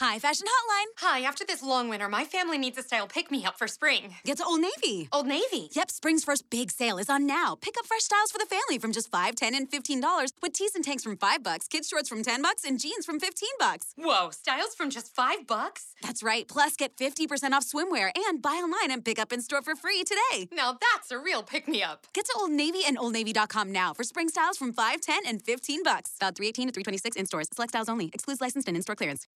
Hi, Fashion Hotline. Hi, after this long winter, my family needs a style pick me up for spring. Get to Old Navy. Old Navy. Yep, spring's first big sale is on now. Pick up fresh styles for the family from just $5, 10 and $15 with tees and tanks from 5 bucks, kids shorts from 10 bucks, and jeans from 15 bucks. Whoa, styles from just five bucks? That's right. Plus, get 50% off swimwear and buy online and pick up in store for free today. Now that's a real pick me up. Get to Old Navy and OldNavy.com now for spring styles from 5 10 and 15 bucks. About 318 to 326 in stores. Select styles only. Excludes licensed and in store clearance.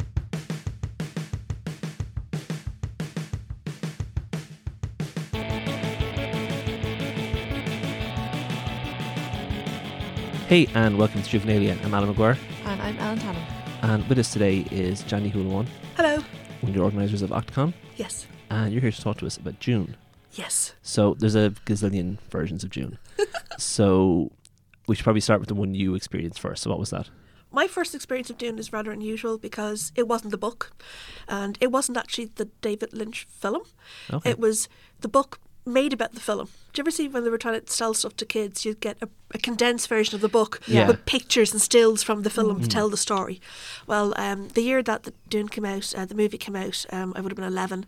Hey, and welcome to Juvenalia. I'm Alan McGuire, And I'm Alan Tannum. and with us today is Johnny Hulawan, Hello. one of the organisers of Octocon, Yes. and you're here to talk to us about Dune. Yes. So there's a gazillion versions of Dune. so we should probably start with the one you experienced first. So what was that? My first experience of Dune is rather unusual because it wasn't the book, and it wasn't actually the David Lynch film. Okay. It was the book made about the film. Do you ever see when they were trying to sell stuff to kids, you'd get a, a condensed version of the book Yeah. with pictures and stills from the film to tell the story? Well, um, the year that the Dune came out, uh, the movie came out, um, I would have been 11,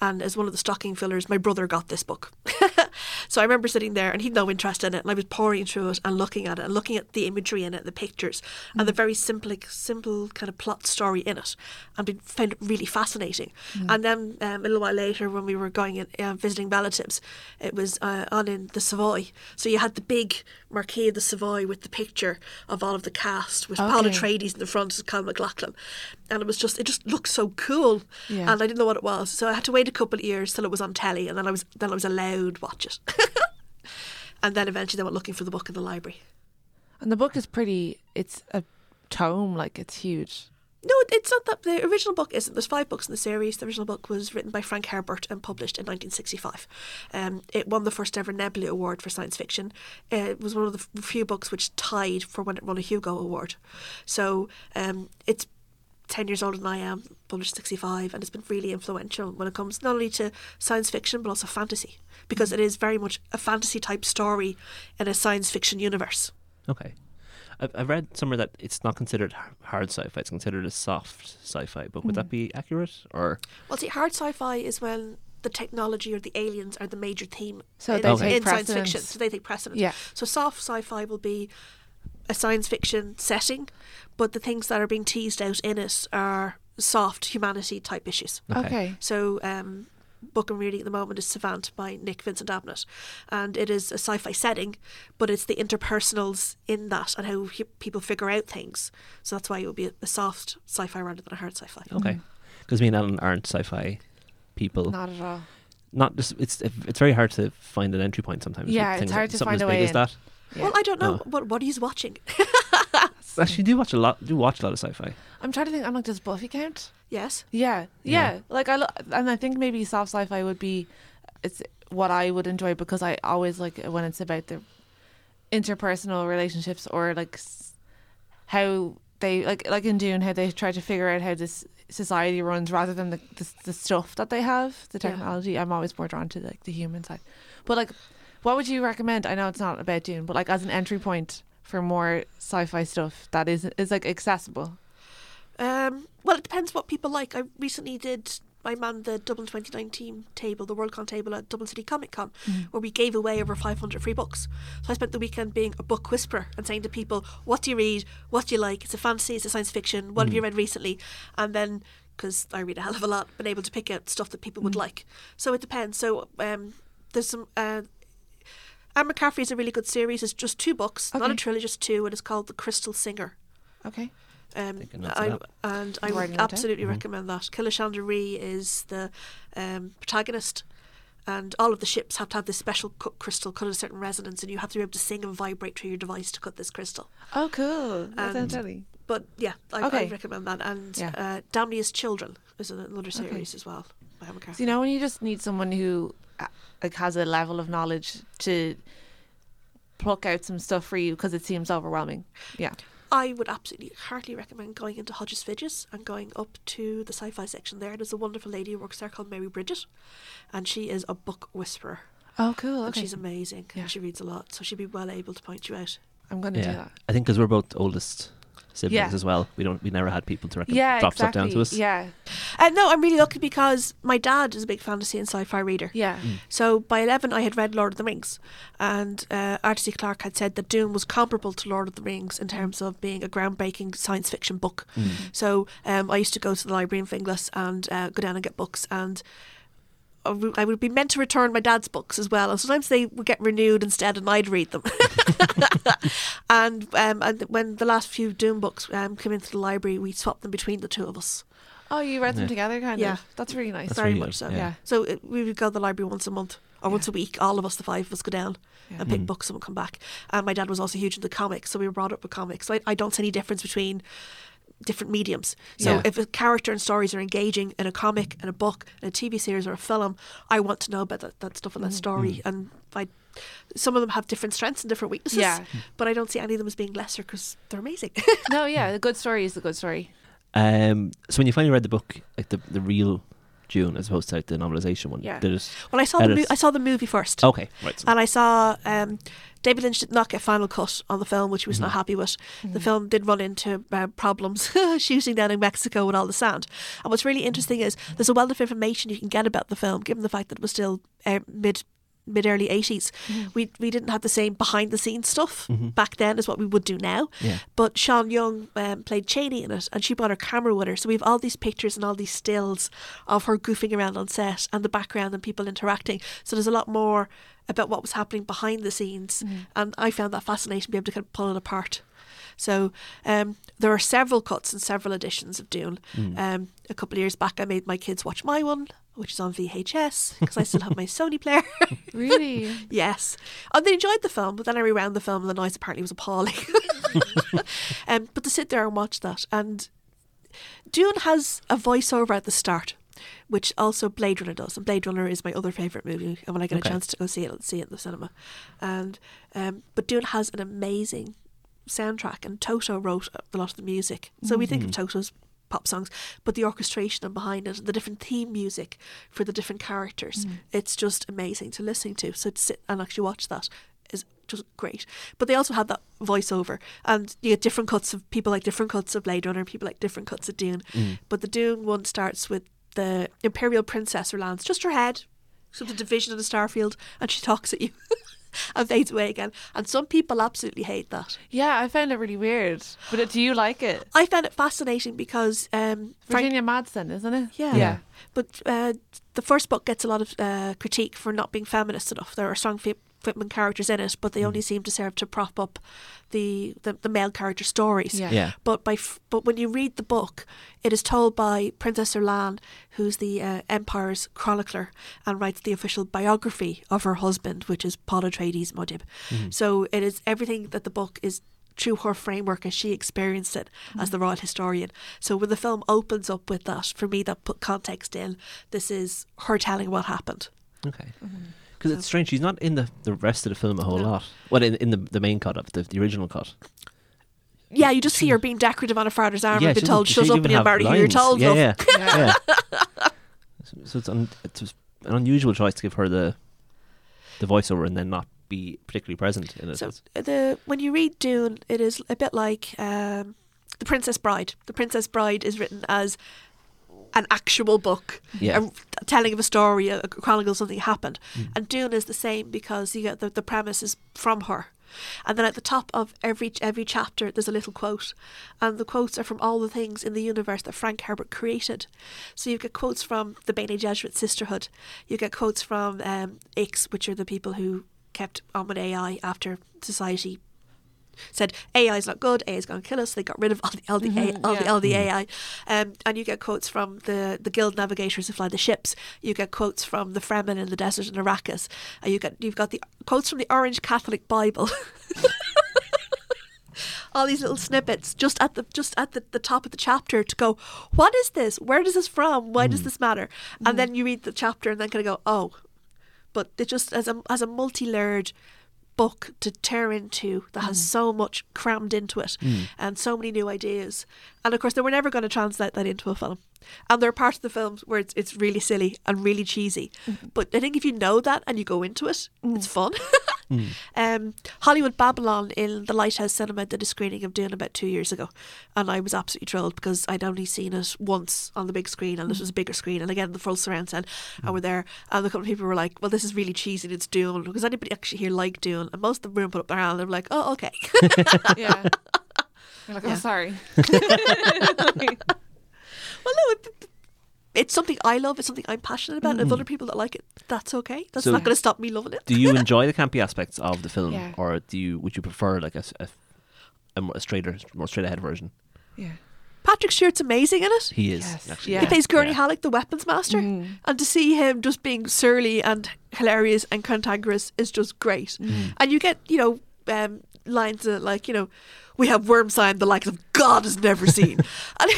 and as one of the stocking fillers, my brother got this book. so I remember sitting there, and he'd no interest in it, and I was pouring through it and looking at it and looking at the imagery in it, the pictures, and the very simple, like, simple kind of plot story in it, and been, found it really fascinating. And then um, a little while later, when we were going in, uh, visiting relatives, it was uh, on in the Savoy. So you had the big marquee of the Savoy with the picture of all of the cast, with Paul Okay. Atreides in the front as Kyle MacLachlan, and it was just it just looked so cool, Yeah. and I didn't know what it was, so I had to wait a couple of years till it was on telly, and then I was then I was allowed watch it, and then eventually they went looking for the book in the library. And the book is pretty. It's a tome, like it's huge. No, it's not that. The original book isn't. There's five books in the series. The original book was written by Frank Herbert and published in 1965. Um, it won the first ever Nebula Award for science fiction. It was one of the few books which tied for when it won a Hugo Award. So um, it's 10 years older than I am, published 65, and it's been really influential when it comes not only to science fiction but also fantasy, because it is very much a fantasy type story in a science fiction universe. Okay. I've, I've read somewhere that it's not considered hard sci-fi; it's considered a soft sci-fi. But would that hmm. be accurate? Or Well, see, hard sci-fi is when the technology or the aliens are the major theme So in, they in take science fiction. So they take precedence. Yeah. So soft sci-fi will be a science fiction setting, but the things that are being teased out in it are soft humanity type issues. Okay. Okay. So, um, book I'm reading at the moment is Savant by Nick Vincent Abnett, and it is a sci-fi setting, but it's the interpersonals in that and how he- people figure out things. So that's why it would be a, a soft sci-fi rather than a hard sci-fi. okay, because me and Alan aren't sci-fi people. Not at all. Not just it's it's very hard to find an entry point sometimes. Yeah, it's hard like to something find as a big way as in. that. Yeah. Well, I don't know Oh. what what he's watching. Actually, do watch a lot. Do watch a lot of sci-fi. I'm trying to think. I'm like, does Buffy count? yes. Yeah, Yeah. yeah. Like I, lo- and I think maybe soft sci-fi would be, it's what I would enjoy because I always like when it's about the interpersonal relationships or like how they like like in Dune how they try to figure out how this society runs rather than the the, the stuff that they have, the Yeah. technology. I'm always more drawn to like the human side. But like, what would you recommend? I know it's not about Dune, but like as an entry point for more sci-fi stuff that is is like accessible. Um, well, it depends what people like. I recently did. I manned the Dublin 2019 table, the Worldcon table at Dublin City Comic Con, where we gave away over 500 free books. So I spent the weekend being a book whisperer and saying to people, "What do you read? What do you like? It's a fantasy, it's a science fiction. What have you read recently?" And then, because I read a hell of a lot, been able to pick out stuff that people would like. So it depends. So um, there's some. Uh, Anne McCaffrey is a really good series. It's just two books, not a trilogy, just two, and it's called The Crystal Singer. Okay. Um, Taking notes of I, and I would writing it down. absolutely Mhm. recommend that. Killashandra Ree is the um, protagonist, and all of the ships have to have this special cut crystal cut at a certain resonance, and you have to be able to sing and vibrate through your device to cut this crystal. Oh, cool. That And- sounds silly. But yeah, I, I Okay. recommend that. And Yeah. uh, Damia's Children is another series as well. By Emma So, you know when you just need someone who like has a level of knowledge to pluck out some stuff for you because it seems overwhelming. Yeah. I would absolutely heartily recommend going into Hodges Figgis and going up to the sci-fi section there. There's a wonderful lady who works there called Mary Bridget, and she is a book whisperer. Oh, cool. And Okay. she's amazing. Yeah. And she reads a lot, so she'd be well able to point you out. I'm going to do that. I think because we're both oldest siblings Yeah. as well. We don't. We never had people to recommend Yeah, drop exactly. stuff down to us. Yeah, Uh, no, I'm really lucky because my dad is a big fantasy and sci-fi reader. yeah. So by 11, I had read Lord of the Rings, and uh, Arthur C. Clarke had said that Dune was comparable to Lord of the Rings in terms of being a groundbreaking science fiction book. So um, I used to go to the library in Finglas and uh, go down and get books, and I w- I would be meant to return my dad's books as well, and sometimes they would get renewed instead, and I'd read them. and um, and when the last few Dune books um, came into the library, we swapped them between the two of us. Oh, you read them together, kind Yeah. of. That's really nice. That's Very really much so. yeah. yeah. So it, we would go to the library once a month or once a week. All of us, the five of us, go down Yeah. and pick books and we'll come back. And my dad was also huge into comics, so we were brought up with comics. So I, I don't see any difference between different mediums. So Yeah. if a character and stories are engaging in a comic, in a book, in a TV series or a film, I want to know about that, that stuff in that story. And I, some of them have different strengths and different weaknesses. Yeah. But I don't see any of them as being lesser because they're amazing. No, yeah. The good story is the good story. Um, so when you finally read the book, like the the real Dune, as opposed to like the novelization one, Yeah. did well, I saw the mo- I saw the movie first. Okay, right. so- And I saw um, David Lynch did not get final cut on the film, which he was not happy with. The film did run into uh, problems shooting down in Mexico with all the sand. And what's really interesting is there's a wealth of information you can get about the film, given the fact that it was still uh, mid mid early 80s. We we didn't have the same behind the scenes stuff back then as what we would do now. Yeah. But Sean Young um, played Chani in it, and she brought her camera with her. So we have all these pictures and all these stills of her goofing around on set and the background and people interacting. So there's a lot more about what was happening behind the scenes, and I found that fascinating to be able to kind of pull it apart. So um, there are several cuts and several editions of Dune. Um, a couple of years back, I made my kids watch my one, which is on VHS because I still have my Sony player. Really? Yes. And they enjoyed the film, but then I rewound the film and the noise apparently was appalling. um, but to sit there and watch that. And Dune has a voiceover at the start, which also Blade Runner does. And Blade Runner is my other favourite movie. And when I get Okay. a chance to go see it, I'll see it in the cinema. And um, But Dune has an amazing soundtrack, and Toto wrote a lot of the music. So we think of hmm. Toto's pop songs, but the orchestration and behind it, the different theme music for the different characters, hmm. it's just amazing to listen to. So to sit and actually watch that is just great. But they also have that voiceover, and you get different cuts of people like different cuts of Blade Runner, people like different cuts of Dune. Hmm. But the Dune one starts with the Imperial Princess who lands just her head, so the division of the starfield, and she talks at you. And fades away again. And some people absolutely hate that. Yeah, I found it really weird. But it, do you like it? I found it fascinating because um, Frank, Virginia Madsen, isn't it? Yeah. Yeah. But uh, the first book gets a lot of uh, critique for not being feminist enough. There are strong fe- women characters in it, but they only mm. seem to serve to prop up the, the, the male character stories. Yeah. Yeah. But by f- but when you read the book, it is told by Princess Irulan, who's the uh, Empire's chronicler and writes the official biography of her husband, which is Paul Atreides Muad'Dib. Mm-hmm. So it is everything that the book is through her framework as she experienced it as mm. the royal historian. So when the film opens up with that, for me, that put context in. This is her telling what happened. Okay. Mm-hmm. Because it's strange. She's not in the, the rest of the film a whole lot. Well, in, in the, the main cut of the, the original cut. Yeah, you just see her being decorative on her father's arm yeah, and she being told, doesn't- shut up doesn't and you'll have marry who you're lines. told. Yeah, love." yeah, yeah. So, so it's, un, it's an unusual choice to give her the the voiceover and then not be particularly present in it. So the when you read Dune, it is a bit like um, the Princess Bride. The Princess Bride is written as an actual book, Yeah. a telling of a story, a, a chronicle of something happened. Mm. And Dune is the same because you get the, the premise is from her. And then at the top of every every chapter, there's a little quote, and the quotes are from all the things in the universe that Frank Herbert created. So you get quotes from the Bene Gesserit Sisterhood, you get quotes from um, Ix, which are the people who kept with AI after society said AI is not good, AI is going to kill us. They got rid of all the all the, A- mm-hmm. all the, yeah. all the mm-hmm. AI, um, and you get quotes from the, the guild navigators who fly the ships. You get quotes from the Fremen in the desert in Arrakis. And you get you've got the quotes from the Orange Catholic Bible. all these little snippets just at the just at the, the top of the chapter to go, what is this? Where does this from? Why does mm. this matter? And mm. then you read the chapter and then kind of go, oh, but it just as a as a multi layered book to tear into that has mm. so much crammed into it mm. and so many new ideas. And of course, they were never going to translate that into a film. And there are parts of the films where it's, it's really silly and really cheesy. Mm-hmm. But I think if you know that and you go into it, it's mm. fun. Mm. Um, Hollywood Babylon in the Lighthouse Cinema did a screening of Dune about two years ago, and I was absolutely thrilled because I'd only seen it once on the big screen, and this mm. was a bigger screen, and again the full surround sound, and we're there, and a couple of people were like, "Well, this is really cheesy, and it's Dune." Because anybody actually here like Dune, and most of the room put up their hand, and they were like, "Oh, okay." Yeah. You're like, oh, Yeah. sorry. Well, no, it, it's something I love. It's something I'm passionate about. And if other people that like it, that's okay. That's So- not going to stop me loving it. Do you enjoy the campy aspects of the film, Yeah. or do you would you prefer like a, s- a, a more straighter, more straight ahead version? Yeah. Patrick Stewart's amazing in it. He is Yes. actually. Yeah. He plays Gurney yeah. Halleck, the weapons master, Mm. and to see him just being surly and hilarious and cantankerous is just great. Mm. And you get, you know, um, lines like, you know, we have Wormsign, the likes of God has never seen. and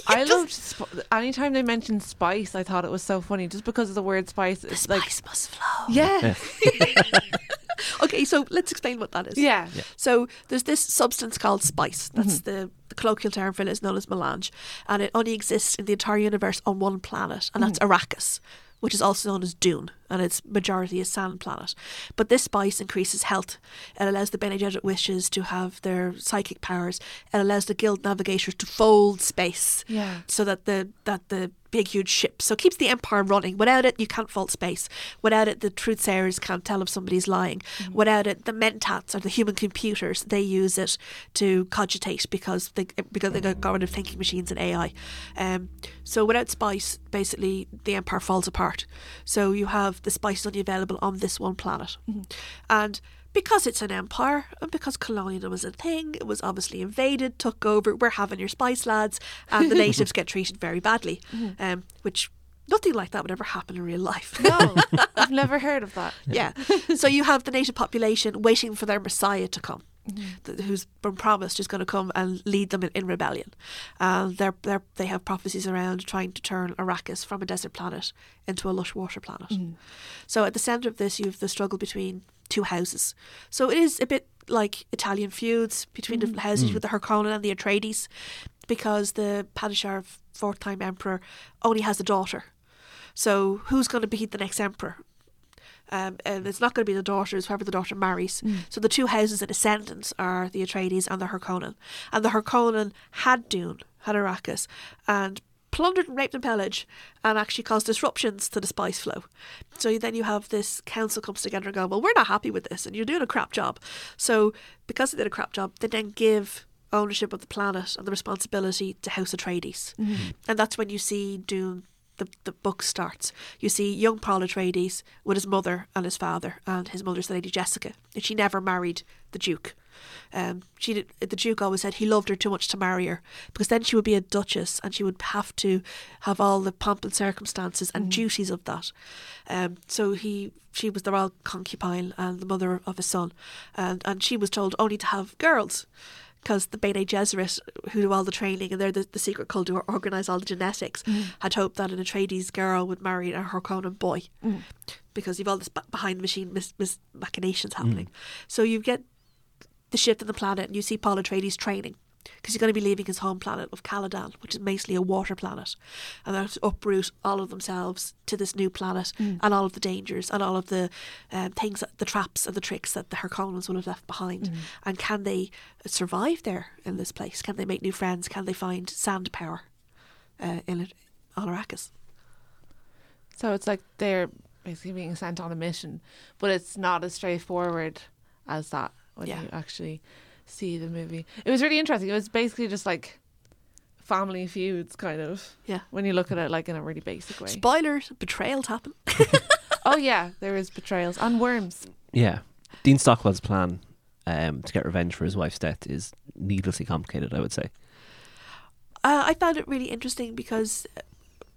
I loved sp- anytime they mentioned spice. I thought it was so funny just because of the word spice. It's like spice must flow. yeah, Okay, so let's explain what that is. yeah, So there's this substance called spice. That's mm-hmm. the, the colloquial term for it is known as melange, and it only exists in the entire universe on one planet, and that's mm-hmm. Arrakis, which is also known as Dune, and its majority is sand planet. But this spice increases health. It allows the Bene Gesserit witches to have their psychic powers. It allows the guild navigators to fold space, Yeah. so that the that the big huge ships. So it keeps the empire running. Without it, you can't fold space. Without it, the truth sayers can't tell if somebody's lying. Without it, the mentats or the human computers they use it to cogitate because they because they got rid of thinking machines and AI. Um, so without spice, basically the empire falls apart. So you have the spice is only available on this one planet, and. Because it's an empire and because colonialism was a thing, it was obviously invaded, took over. We're having your spice lads, and the natives get treated very badly, um, which nothing like that would ever happen in real life. No, I've never heard of that. yeah. So you have the native population waiting for their messiah to come, Mm-hmm. th- who's been promised is going to come and lead them in, in rebellion. And they're, they're, they have prophecies around trying to turn Arrakis from a desert planet into a lush water planet. Mm-hmm. So at the centre of this, you have the struggle between two houses. So it is a bit like Italian feuds between different mm-hmm. houses mm. with the Harkonnen and the Atreides, because the Padishah, fourth time emperor, only has a daughter. So who's going to be the next emperor? Um, and it's not going to be the daughter, it's whoever the daughter marries. So the two houses in descendants are the Atreides and the Harkonnen. And the Harkonnen had Dune, had Arrakis, and plundered and raped and pillaged and actually caused disruptions to the spice flow. So then you have this council comes together and go, well, we're not happy with this and you're doing a crap job. So because they did a crap job, they then give ownership of the planet and the responsibility to House Atreides. And that's when you see Dune the, the book starts. You see young Paul Atreides with his mother and his father, and his mother's the Lady Jessica. And she never married the Duke. Um, she did, the Duke always said he loved her too much to marry her because then she would be a duchess and she would have to have all the pomp and circumstances and duties of that. Um, so he she was the royal concubine and the mother of his son, and and she was told only to have girls because the Bene Gesserit, who do all the training and they're the, the secret cult who organise all the genetics, mm. had hoped that an Atreides girl would marry a Harkonnen boy. Mm. Because you've all this b- behind the machine mis- mis- machinations mm. happening. So you get the shift in the planet and you see Paul Atreides training because he's going to be leaving his home planet of Caladan, which is basically a water planet, and they have to uproot all of themselves to this new planet and all of the dangers and all of the um, things, that, the traps and the tricks that the Harkonnens will have left behind. And can they survive there in this place? Can they make new friends? Can they find sand power uh, in it, on Arrakis? So it's like they're basically being sent on a mission, but it's not as straightforward as that when Yeah. you actually see the movie. It was really interesting. It was basically just like family feuds, kind of. Yeah. When you look at it like in a really basic way. Spoilers, betrayals happen. oh yeah, there is betrayals and worms. Yeah. Dean Stockwell's plan um, to get revenge for his wife's death is needlessly complicated, I would say. Uh, I found it really interesting because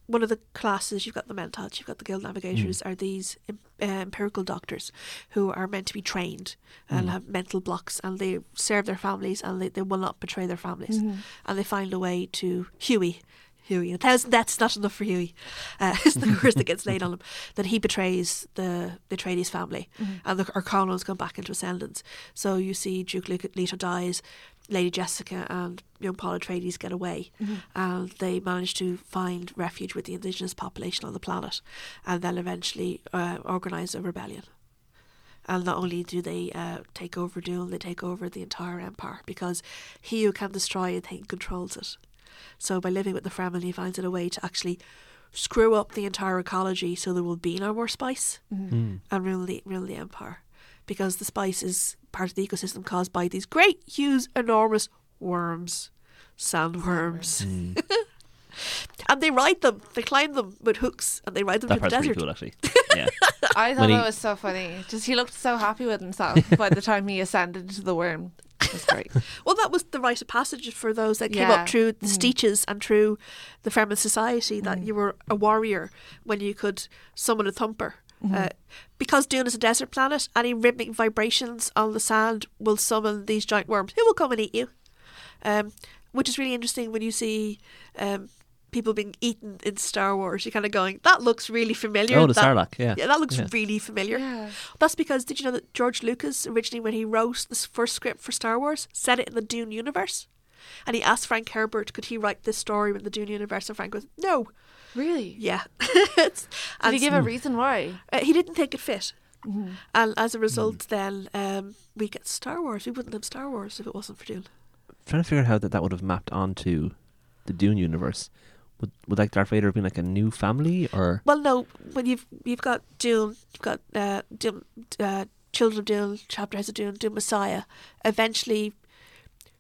one of the classes, you've got the Mentats, you've got the Guild Navigators, are these uh, empirical doctors who are meant to be trained and have mental blocks and they serve their families and they, they will not betray their families. And they find a way to Yueh. Yueh, a thousand deaths not enough for Yueh. Uh, is the curse that gets laid on him. That he betrays the the Atreides family, and the Harkonnens come back into ascendance. So you see Duke Le- Leto dies, Lady Jessica and young Paul Atreides get away, and they manage to find refuge with the indigenous population on the planet, and then eventually uh, organise a rebellion. And not only do they uh, take over Dune, they take over the entire empire because he who can destroy a thing controls it. So by living with the Fremen, he finds it a way to actually screw up the entire ecology so there will be no more spice and rule the, rule the empire. Because the spice is part of the ecosystem caused by these great, huge, enormous worms, sandworms. and they ride them, they climb them with hooks and they ride them That through the desert. pretty cool, actually. Yeah. I thought When he- that was so funny. Just he looked so happy with himself by the time he ascended to the worm. That's was great. Well, that was the rite of passage for those that came Yeah. Mm. up through the sietches and through the Fremen society that you were a warrior when you could summon a thumper. Mm-hmm. Uh, because Dune is a desert planet, any rhythmic vibrations on the sand will summon these giant worms who will come and eat you. Um, which is really interesting when you see um, people being eaten in Star Wars. You're kind of going, that looks really familiar. Oh, the that, Sarlacc, yeah. Yeah, that looks Yeah. really familiar. Yeah. That's because did you know that George Lucas originally, when he wrote this first script for Star Wars, set it in the Dune universe, and he asked Frank Herbert, could he write this story in the Dune universe? And Frank was no, Really? yeah. It's- Did and he give a reason why? uh, he didn't think it fit. Mm-hmm. And as a result, then um, we get Star Wars. We wouldn't have Star Wars if it wasn't for Dune. trying to figure out how that, that would have mapped onto the Dune universe. Would would like Darth Vader have been like a new family or Well, no, when you've you've got Dune, you've got uh, Dune, uh, Children of Dune, Chapter House of Dune, Dune Messiah. Eventually,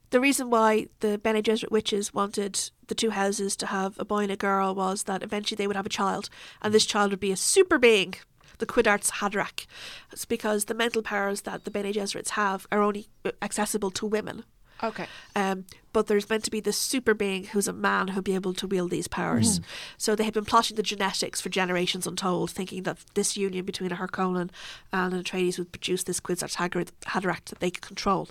the reason why the Bene Gesserit witches wanted the two houses to have a boy and a girl was that eventually they would have a child, and this child would be a super being, the Kwisatz Haderach. It's because the mental powers that the Bene Gesserits have are only accessible to women. Okay. Um, but there's meant to be this super being who's a man who'll be able to wield these powers. So they had been plotting the genetics for generations untold, thinking that this union between a Harkonnen and an Atreides would produce this Kwisatz Hader- Haderach that they could control.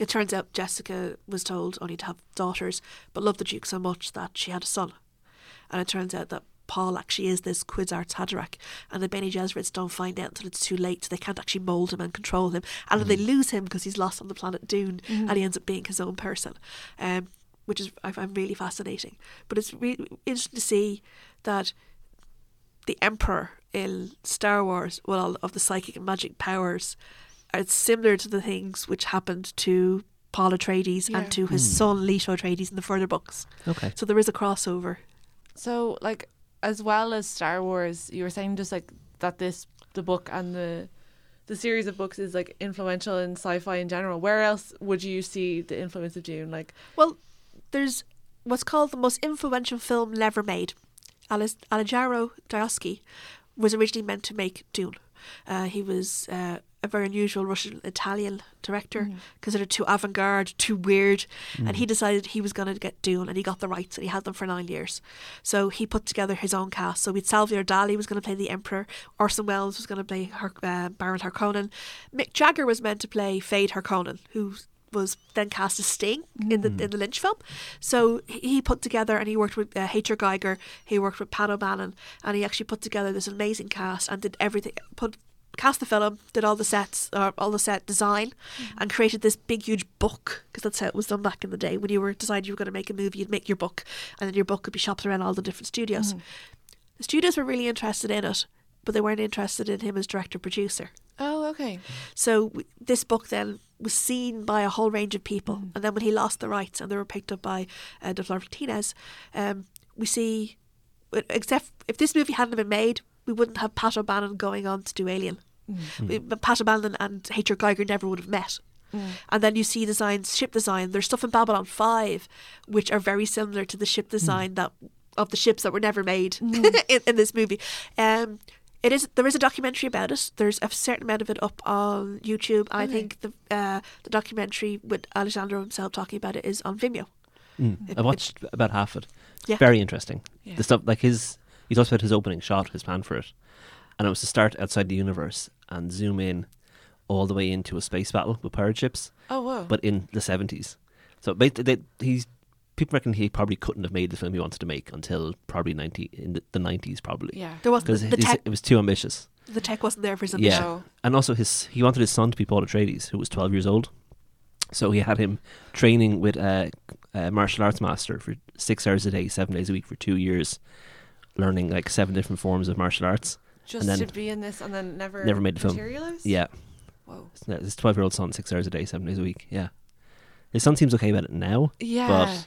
It turns out Jessica was told only to have daughters, but loved the Duke so much that she had a son. And it turns out that Paul actually is this Kwisatz Haderach, and the Bene Gesserits don't find out until it's too late, so they can't actually mould him and control him. And then they mm. lose him because he's lost on the planet Dune, mm-hmm. and he ends up being his own person, um, which is I find really fascinating. But it's really interesting to see that the Emperor in Star Wars, well, all of the psychic and magic powers, are similar to the things which happened to Paul Atreides Yeah. and to his hmm. son Leto Atreides in the further books. okay? So there is a crossover. So, like, as well as Star Wars, you were saying just like that this the book and the the series of books is like influential in sci-fi in general. Where else would you see the influence of Dune? Like, Well, there's what's called the most influential film never made. Alejandro Jodorowsky was originally meant to make Dune. Uh, he was uh, a very unusual Russian Italian director, considered too avant garde, too weird, and he decided he was going to get Dune, and he got the rights, and he had them for nine years. So he put together his own cast. So we'd Salvador Dali was going to play the Emperor, Orson Welles was going to play Har- uh, Baron Harkonnen, Mick Jagger was meant to play Feyd Harkonnen, who was then cast as Sting in the in hmm. the Lynch film. So he put together and he worked with uh, H.R. Giger, he worked with Pat O'Bannon, and he actually put together this amazing cast and did everything. Put cast the film, did all the sets, or all the set design, hmm. and created this big huge book because that's how it was done back in the day. When you were deciding you were going to make a movie, you'd make your book, and then your book could be shopped around all the different studios. Hmm. The studios were really interested in it, but they weren't interested in him as director producer. Okay, So w- this book then was seen by a whole range of people, and then when he lost the rights and they were picked up by uh, Dr. Martinez, um, we see, except if this movie hadn't been made, we wouldn't have Pat O'Bannon going on to do Alien. We- but Pat O'Bannon and H.R. Giger never would have met. And then you see designs, ship design. There's stuff in Babylon Five, which are very similar to the ship design that of the ships that were never made in, in this movie. Um, it is there is a documentary about it. There's a certain amount of it up on YouTube, and I think the uh, the documentary with Alessandro himself talking about it is on Vimeo. Mm. It- I watched about half of it. Yeah. Very interesting. Yeah. The stuff like his he talks about his opening shot, his plan for it. And it was to start outside the universe and zoom in all the way into a space battle with pirate ships, oh whoa, but in the seventies. So ba- they, he's people reckon he probably couldn't have made the film he wanted to make until probably ninety in the nineties probably. yeah, There wasn't Because the, the tech. it was too ambitious. The tech wasn't there for his Yeah. ambition. No. And also his he wanted his son to be Paul Atreides, who was twelve years old. So he had him training with a, a martial arts master for six hours a day, seven days a week for two years, learning like seven different forms of martial arts. just to be in this and then never Never made the film. Yeah. Whoa. His twelve-year-old son, six hours a day, seven days a week. Yeah, his son seems okay about it now. Yeah. But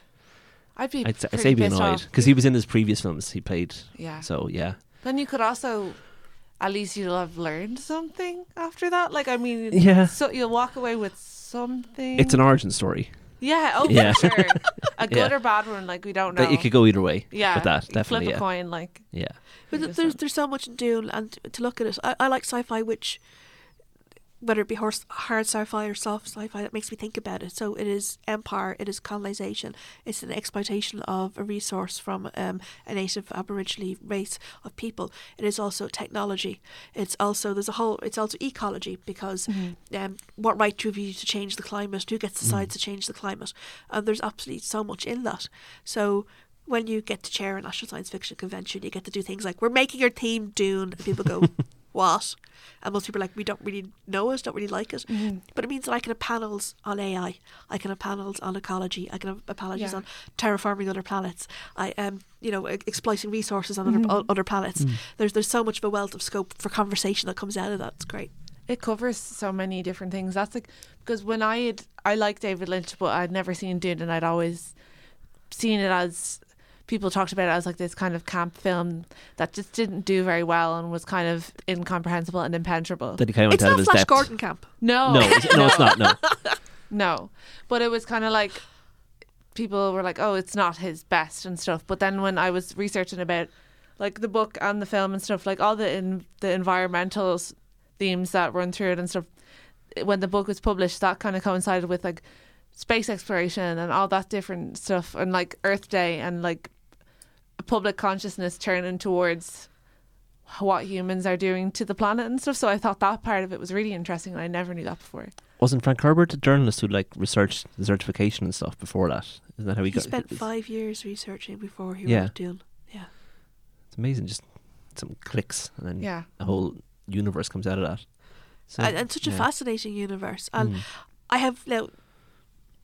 I'd be. I'd, I'd pretty say be annoyed because he was in his previous films. He played. Yeah. So yeah, Then you could also, at least you'll have learned something after that. Like I mean, Yeah. So you'll walk away with something. it's an origin story. yeah. Oh, Yeah. for sure. A good Yeah. or bad one, like we don't know. But it could go either way. yeah. With that, definitely. Flip Yeah. a coin, like yeah. But there's some- there's so much in Dune, and to look at it, I, I like sci-fi, which whether it be horse, hard sci-fi or soft sci-fi, that makes me think about it. So it is empire, it is colonization, it's an exploitation of a resource from um, a native Aboriginal race of people. It is also technology. It's also there's a whole. It's also ecology because um, what right do you have to change the climate? Who gets to decide to change the climate? And there's absolutely so much in that. So when you get to chair a national science fiction convention, you get to do things like we're making our theme Dune, and people go, "What?" And most people are like, "We don't really know it, don't really like it." Mm-hmm. But it means that I can have panels on AI, I can have panels on ecology, I can have panels Yeah. on terraforming other planets. I um, you know, e- exploiting resources on other mm-hmm. o- other planets. Mm. There's there's so much of a wealth of scope for conversation that comes out of that. It's great. it covers so many different things. That's like because when I had I like David Lynch, but I'd never seen Dune, and I'd always seen it as people talked about it as like this kind of camp film that just didn't do very well and was kind of incomprehensible and impenetrable. Then he kind of went It's out of not his Flash depth. Gordon camp. no, No, it's- no, it's not. No. No, but it was kind of like people were like, "Oh, it's not his best" and stuff. But then when I was researching about like the book and the film and stuff, like all the in, the environmental s- themes that run through it and stuff, when the book was published, that kind of coincided with like space exploration and all that different stuff, and like Earth Day and like public consciousness turning towards what humans are doing to the planet and stuff. So I thought that part of it was really interesting, and I never knew that before. Wasn't Frank Herbert a journalist who like researched desertification and stuff before that? Isn't that how he, He got? He spent it's- five years researching before he Yeah. wrote Dune. Yeah. It's amazing. Just some clicks and then Yeah. a whole universe comes out of that. So, and, and such a fascinating universe. And Mm. I have now.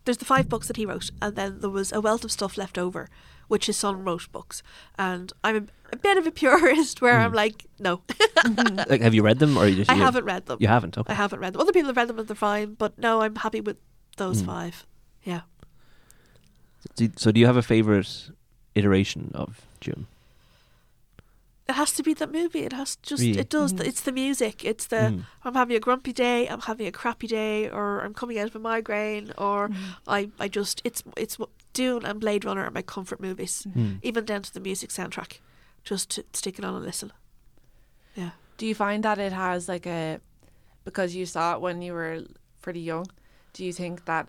There's the five books that he wrote, and then there was a wealth of stuff left over, which is son wrote books. And I'm a, a bit of a purist, where I'm like, no, Like, have you read them or you just? I you- haven't read them. You haven't. Okay. I haven't read them. Other people have read them, and they're fine. But no, I'm happy with those Mm. five. Yeah. So, do you have a favorite iteration of Dune? It has to be that movie. It has just. Really? It does. Mhm. It's the music. It's the. Mm. I'm having a grumpy day. I'm having a crappy day, or I'm coming out of a migraine, or I. I just. It's. It's what Dune and Blade Runner are my comfort movies. Mm. even down to the music soundtrack, just to stick it on and listen. Yeah. Do you find that it has like a because you saw it when you were pretty young? Do you think that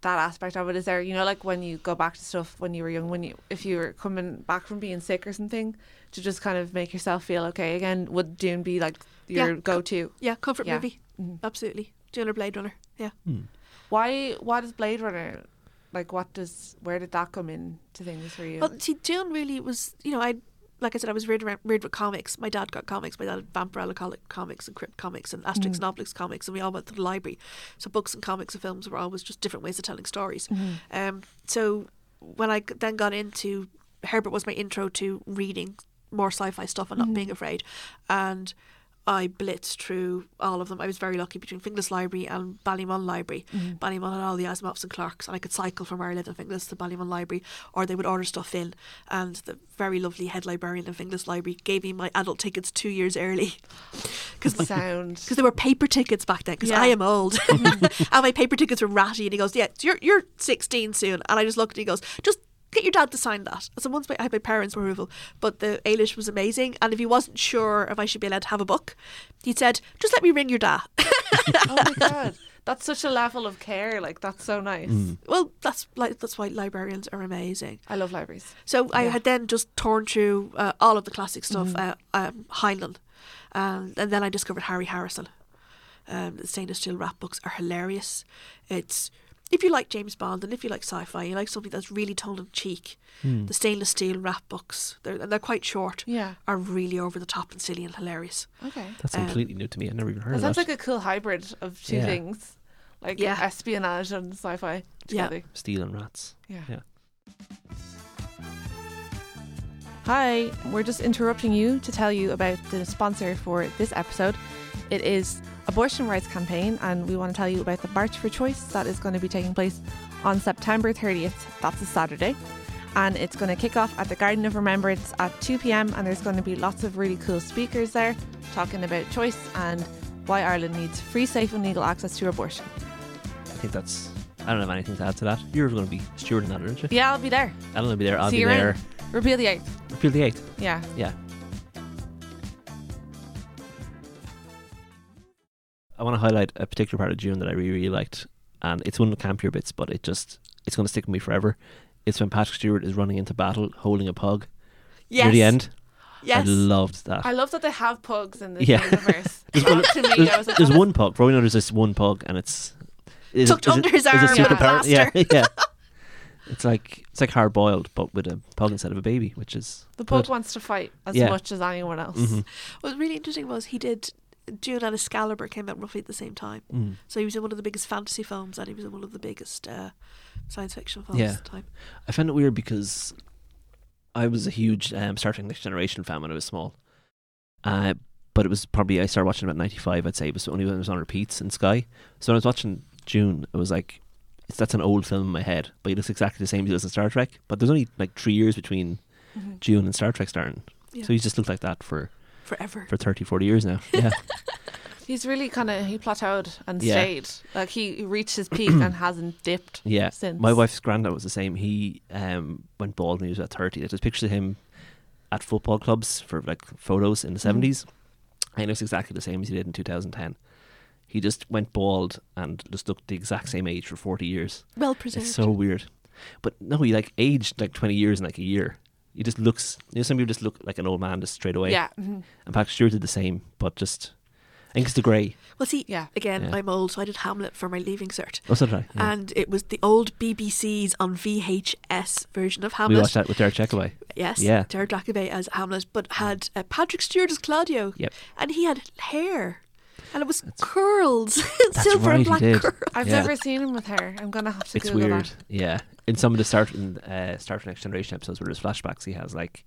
that aspect of it is there? You know, like when you go back to stuff when you were young, when you if you were coming back from being sick or something, to just kind of make yourself feel okay again. Would Dune be like your Yeah. go-to? Yeah, comfort Yeah. movie. Mhm. Absolutely. Dune or Blade Runner. Yeah. Mm. Why? does Blade Runner? Like, what does? Where did that come in to things for you? Well, see, Dune really was, you know, I, like I said, I was reared, around, reared with comics. My dad got comics. My dad had Vampire Alcoholic comics and Crypt comics and Asterix mm. and Obelix comics, and we all went to the library. So books and comics and films were always just different ways of telling stories. Mm-hmm. Um, so when I then got into Herbert was my intro to reading more sci-fi stuff and not mm-hmm. being afraid, and I blitzed through all of them. I was very lucky between Finglas Library and Ballymun Library. Mm-hmm. Ballymun had all the Asimovs and Clarks, and I could cycle from where I lived in Finglas to Ballymun Library, or they would order stuff in. And the very lovely head librarian in Finglas Library gave me my adult tickets two years early. Because Sound. because they were paper tickets back then. Because Yeah. I am old, and my paper tickets were ratty. And he goes, "Yeah, you're you're 16 soon." And I just looked, and he goes, "Just get your dad to sign that." So once my, I had my parents' approval, but the Ailish was amazing. And if he wasn't sure if I should be allowed to have a book, he said, "Just let me ring your dad." oh my god, that's such a level of care. Like, that's so nice. well, that's like that's why librarians are amazing. I love libraries. So I had then just torn through uh, all of the classic stuff, uh, um, Heinlein, um, and then I discovered Harry Harrison. Um, the stainless steel rat books are hilarious. It's if you like James Bond and if you like sci-fi, you like something that's really tongue in cheek. The stainless steel rat books, they're and they're quite short, Yeah. are really over the top and silly and hilarious. Okay. That's Um, completely new to me. I never even heard That of sounds that. like a cool hybrid of two Yeah. things, like Yeah. espionage and sci-fi Yeah. Steel and rats. Yeah. Yeah. Hi, we're just interrupting you to tell you about the sponsor for this episode. It is abortion rights campaign, and we want to tell you about the March for Choice that is going to be taking place on September 30th. That's a Saturday. And it's going to kick off at the Garden of Remembrance at 2 pm. And there's going to be lots of really cool speakers there talking about choice and why Ireland needs free, safe, and legal access to abortion. I think that's. I don't have anything to add to that. You're going to be stewarding that, aren't you? Yeah, I'll be there. Ellen will be there. I'll See be there. Repeal the 8th. Repeal the eighth. Yeah. Yeah. I want to highlight a particular part of Dune that I really, really liked, and it's one of the campier bits, but it just it's going to stick with me forever. It's when Patrick Stewart is running into battle holding a pug Yes. near the end. Yes. I loved that. I love that they have pugs in this Yeah. universe. There's one- there's, there's one pug. Probably know there's this one pug, and it's is Tucked under his arm with a superpower- Yeah, yeah. It's like it's like hard boiled, but with a pug instead of a baby, which is The pug good. wants to fight as Yeah. much as anyone else. Mhm. What was really interesting was he did Dune and Excalibur came out roughly at the same time. Mm. So he was in one of the biggest fantasy films and he was in one of the biggest uh, science fiction films Yeah. at the time. I found it weird because I was a huge um, Star Trek Next Generation fan when I was small. Uh, but it was probably I started watching about ninety five. I'd say it was only when it was on repeats in Sky. So when I was watching Dune, it was like it's that's an old film in my head, but he looks exactly the same as he does in Star Trek. But there's only like three years between Mhm. Dune and Star Trek starting, Yeah. so he just looked like that for Forever. for 30, 40 years now. Yeah, He's really kind of he plateaued and Yeah. stayed. Like he he reached his peak and hasn't dipped. yeah. Since. My wife's granddad was the same. He um, went bald when he was about thirty. There's pictures of him at football clubs for like photos in the 70s And he looks exactly the same as he did in 2010. He just went bald and just looked the exact same age for 40 years. Well preserved. It's so weird. But no, he like aged like 20 years in like a year. He just looks, you know, some people just look like an old man just straight away. Yeah. mhm. And Patrick Stewart did the same, but just, I think it's the grey. well, see, Yeah. again, Yeah. I'm old, so I did Hamlet for my leaving cert. Oh, so did I. Yeah. And it was the old BBC's on VHS version of Hamlet. we Hamlet. watched that with Derek Jacobi. Yes, Yeah. Derek Jacobi as Hamlet, but had uh, Patrick Stewart as Claudio. Yep. And he had hair. And it was curls, That's silver right, and black curls. I've Yeah. never seen him with hair. I'm gonna have to It's Google weird. that. Yeah. In some of the Star, in, uh, Star Trek Next Generation episodes where there's flashbacks, he has like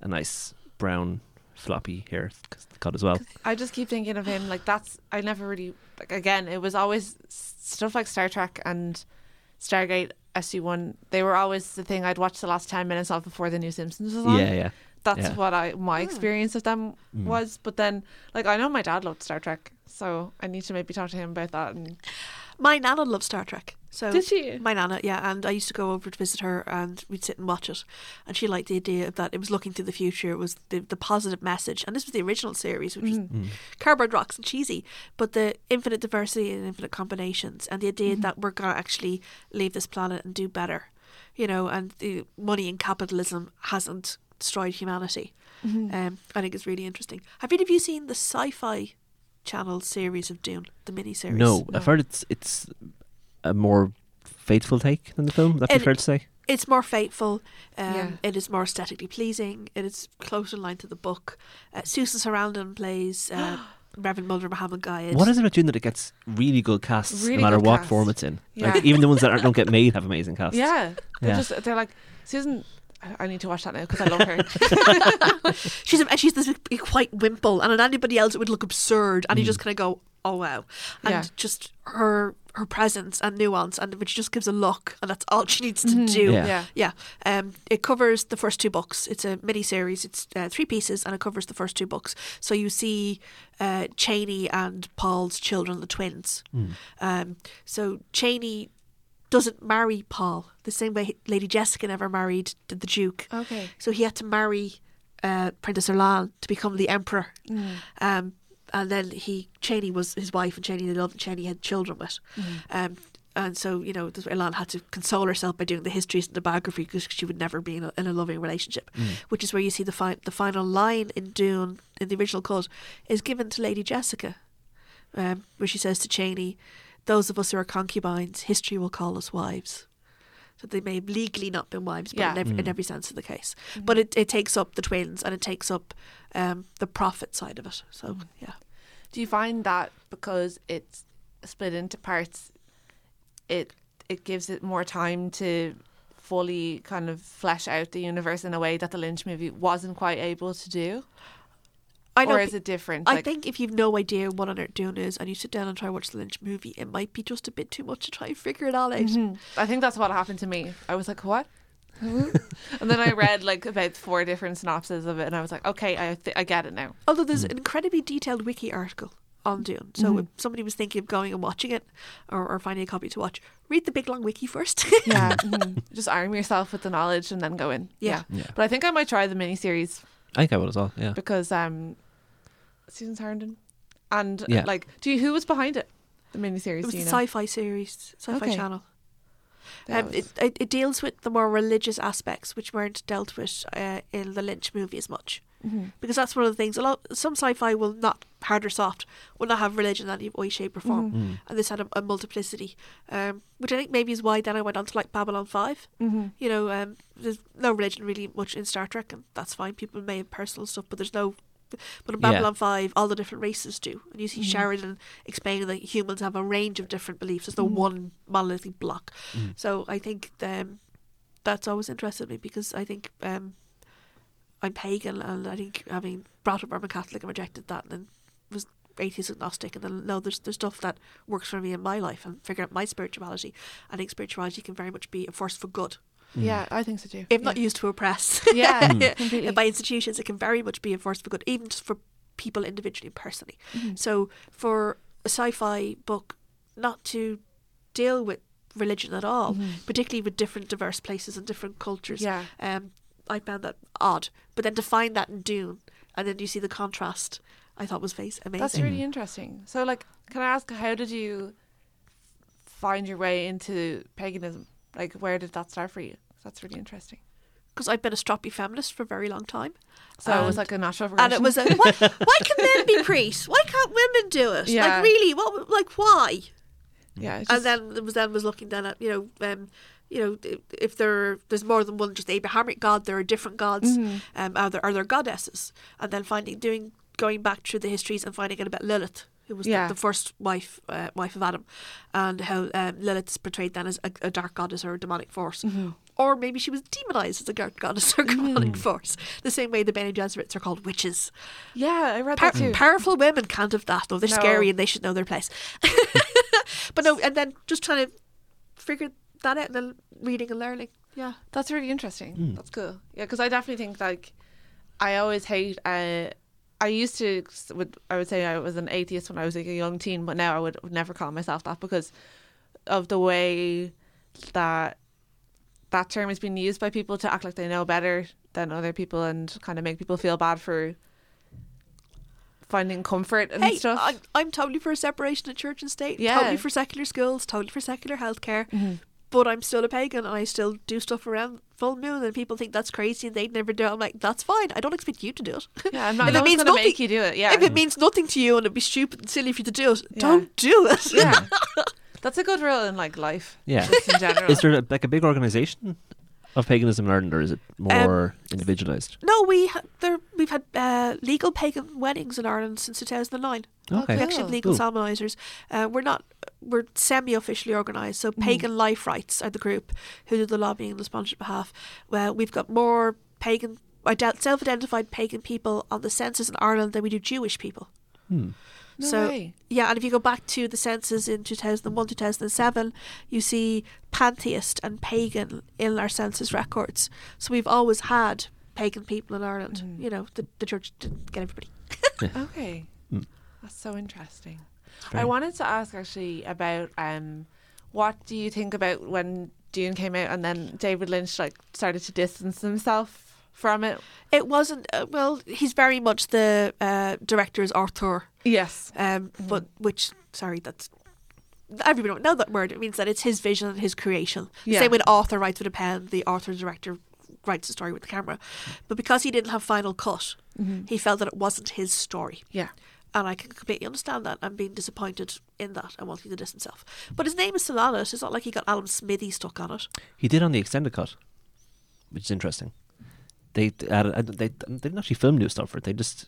a nice brown floppy hair cut as well. I just keep thinking of him like that's I never really like again it was always stuff like Star Trek and Stargate SG One they were always the thing I'd watch the last ten minutes of before the new Simpsons was on. Yeah, yeah. That's yeah. what I my experience of them Mm. was. But then like I know my dad loved Star Trek, so I need to maybe talk to him about that. And My nana loved Star Trek. So Did she? My nana, yeah, and I used to go over to visit her, and we'd sit and watch it, and she liked the idea that it was looking to the future. It was the the positive message, and this was the original series, which was Mm. cardboard rocks and cheesy, but the infinite diversity and infinite combinations, and the idea that we're gonna actually leave this planet and do better, you know, and the money and capitalism hasn't destroyed humanity. Um, I think it's really interesting. Have either of you seen the Sci-Fi Channel series of Dune, the mini series? No, No. I've heard it's it's a more faithful take than the film. Would that be It- fair to say? it's more fateful. Um, Yeah. It is more aesthetically pleasing. It is closer in line to the book. Uh, Susan Sarandon plays uh, Reverend Mulder Muhammad Guy. What is it about Dune that it gets really good casts Really no matter what cast. form it's in? Yeah. Like even the ones that aren't, don't get made have amazing casts. yeah, they're Yeah. just they're like Susan. I- I need to watch that now because I love her. She's a, and she's this big white wimple, and on anybody else it would look absurd, and you Mm. just kind of go, "Oh wow!" And Yeah. just her her presence and nuance, and which just gives a look, and that's all she needs to Mhm. do. Yeah. yeah. Yeah, um, it covers the first two books. It's a mini series. It's uh, three pieces, and it covers the first two books. So you see uh, Chani and Paul's children, the twins. Mm. Um, so Chani doesn't marry Paul the same way Lady Jessica never married the, the Duke. Okay. So he had to marry uh, Princess Irulan to become the emperor. Mm. Um, and then he Chani was his wife, and Chani they loved, and Chani had children with. Um, and so you know, this- Elan had to console herself by doing the histories and the biography because she would never be in a, in a loving relationship. Which is where you see the fi- the final line in Dune in the original cut is given to Lady Jessica, um, where she says to Chani, "Those of us who are concubines, history will call us wives." So they may have legally not been wives, but Yeah. in, every, in hmm. every sense of the case. Mm-hmm. But it, it takes up the twins and it takes up um, the profit side of it. So mm-hmm. yeah. Do you find that because it's split into parts, it it gives it more time to fully kind of flesh out the universe in a way that the Lynch movie wasn't quite able to do? I know or is it different? I Like, think if you've no idea what on earth Dune is and you sit down and try to watch the Lynch movie, it might be just a bit too much to try and figure it all out. Mhm. I think that's what happened to me. I was like, what? and then I read like about four different synopses of it, and I was like, okay, I th- I get it now. Although there's an incredibly detailed wiki article on Dune. So if somebody was thinking of going and watching it or, or finding a copy to watch, read the big long wiki first. Yeah, mhm. just arm yourself with the knowledge and then go in. Yeah. Yeah. but I think I might try the miniseries I think I would as well. Yeah. because um, Susan Sarandon, and uh, Yeah. like, do you who was behind it? The miniseries, It was do the you know? sci-fi series, sci-fi Okay. channel. Um, was- it, it it deals with the more religious aspects, which weren't dealt with uh, in the Lynch movie as much, Mhm. because that's one of the things. A lot some sci-fi will not hard or soft will not have religion in any way, shape, or form, Mm. and this had a, a multiplicity, um, which I think maybe is why then I went on to like Babylon Five. Mhm. You know, um, there's no religion really much in Star Trek, and that's fine. People may have personal stuff, but there's no. But in Yeah. Babylon Five, all the different races do, and you see Mhm. Sheridan explaining that humans have a range of different beliefs. There's no Mhm. one monolithic block. Mm. So I think um, that's always interested me because I think um, I'm pagan, and I think having I mean, brought up Roman Catholic and rejected that, and then was atheist agnostic, and then no, there's there's stuff that works for me in my life, and figuring out my spirituality. I think spirituality can very much be a force for good, Yeah, I think so too. if not used to oppress. Yeah, Mm. completely. by institutions, it can very much be a force for good, even just for people individually and personally. Mhm. So for a sci-fi book not to deal with religion at all, Mhm. particularly with different diverse places and different cultures, Yeah. um, I found that odd. But then to find that in Dune, and then you see the contrast, I thought was face amazing. That's really interesting. So, like, can I ask, how did you find your way into paganism? Like, where did that start for you? That's really interesting. because I've been a stroppy feminist for a very long time. So it was like a natural progression. And it was a why, why can men be priests? Why can't women do it? Yeah. Like really, what like why? yeah, it's and then it was then was looking then at you know um you know if there there's more than one just Abrahamic god there are different gods Mhm. um are there are there goddesses and then finding doing going back through the histories and finding out about Lilith who was Yeah. the, the first wife uh, wife of Adam and how um, Lilith's portrayed then as a, a dark goddess or a demonic force Mhm. or maybe she was demonized as a dark goddess or demonic force the same way the Bene Gesserits are called witches yeah, I read Pow- that too. powerful women can't have that though they're No. scary and they should know their place but no and then just trying to figure that out and then reading and learning yeah That's really interesting. Mm. That's cool. Yeah, because I definitely think like I always hate. Uh, I used to would I would say I was an atheist when I was like a young teen, but now I would, would never call myself that because of the way that that term is being used by people to act like they know better than other people and kind of make people feel bad for finding comfort and hey stuff. I, I'm totally for a separation of church and state Yeah. totally for secular schools totally for secular healthcare Mhm. But I'm still a pagan and I still do stuff around full moon and people think that's crazy and they'd never do it I'm like that's fine I don't expect you to do it Yeah, I'm not If it means one's gonna make nothing- you do it. Yeah, if it means nothing to you and it'd be stupid and silly for you to do it Yeah. don't do it yeah, that's a good rule in like life. Yeah. just in general. Is there like a big organization of paganism in Ireland, or is it Um, more individualized? No, we ha- there we've had uh, legal pagan weddings in Ireland since 2009. Okay. We actually have legal Cool. solemnisers. Uh, we're not we're semi-officially organised. So Mhm. Pagan Life Rights are the group who do the lobbying on the sponsorship behalf. Well, we've got more pagan self-identified pagan people on the census in Ireland than we do Jewish people. Hmm. no so- way. Yeah, and if you go back to the census in 2001, 2007, you see pantheist and pagan in our census records. So we've always had pagan people in Ireland. Mhm. You know, the, the church didn't get everybody. Okay. Mm. That's so interesting. Very- I wanted to ask actually about um what do you think about when Dune came out and then David Lynch like started to distance himself from it? It wasn't, uh, well, he's very much the uh, director's author, Yes. um, but which, sorry, that's. Everybody don't know that word. It means that it's his vision and his creation. The Yeah. Same way the author writes with a pen, the author and director writes the story with the camera. But because he didn't have final cut, Mhm. he felt that it wasn't his story. Yeah. And I can completely understand that and being disappointed in that and wanting to distance himself. But his name is still on it. It's not like he got Alan Smithee stuck on it. He did on the extended cut, which is interesting. They added, uh, they they didn't actually film new stuff for it. They just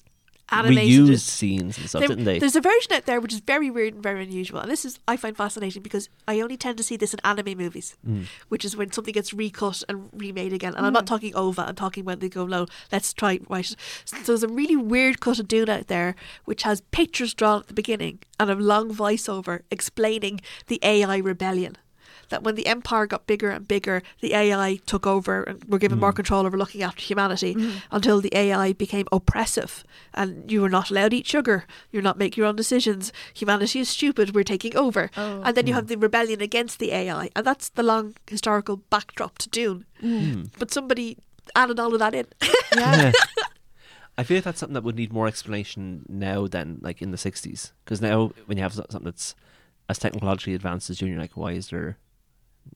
animated reused scenes and stuff, There- didn't they? There's a version out there which is very weird and very unusual, and this is I find fascinating because I only tend to see this in anime movies, Mm. which is when something gets recut and remade again. And I'm not talking over; I'm talking when they go, "No, let's try right." So there's a really weird cut of Dune out there, which has pictures drawn at the beginning and a long voiceover explaining the AI rebellion. That when the empire got bigger and bigger, the AI took over and were given more mm. control over looking after humanity mm. until the AI became oppressive and you were not allowed to eat sugar. You're not making your own decisions. Humanity is stupid. We're taking over. Oh. And then you mm. have the rebellion against the AI. And that's the long historical backdrop to Dune. Hmm. But somebody added all of that in. Yeah. I feel like that's something that would need more explanation now than like in the '60s. Because now, when you have something that's as technologically advanced as Dune, you're like, why is there,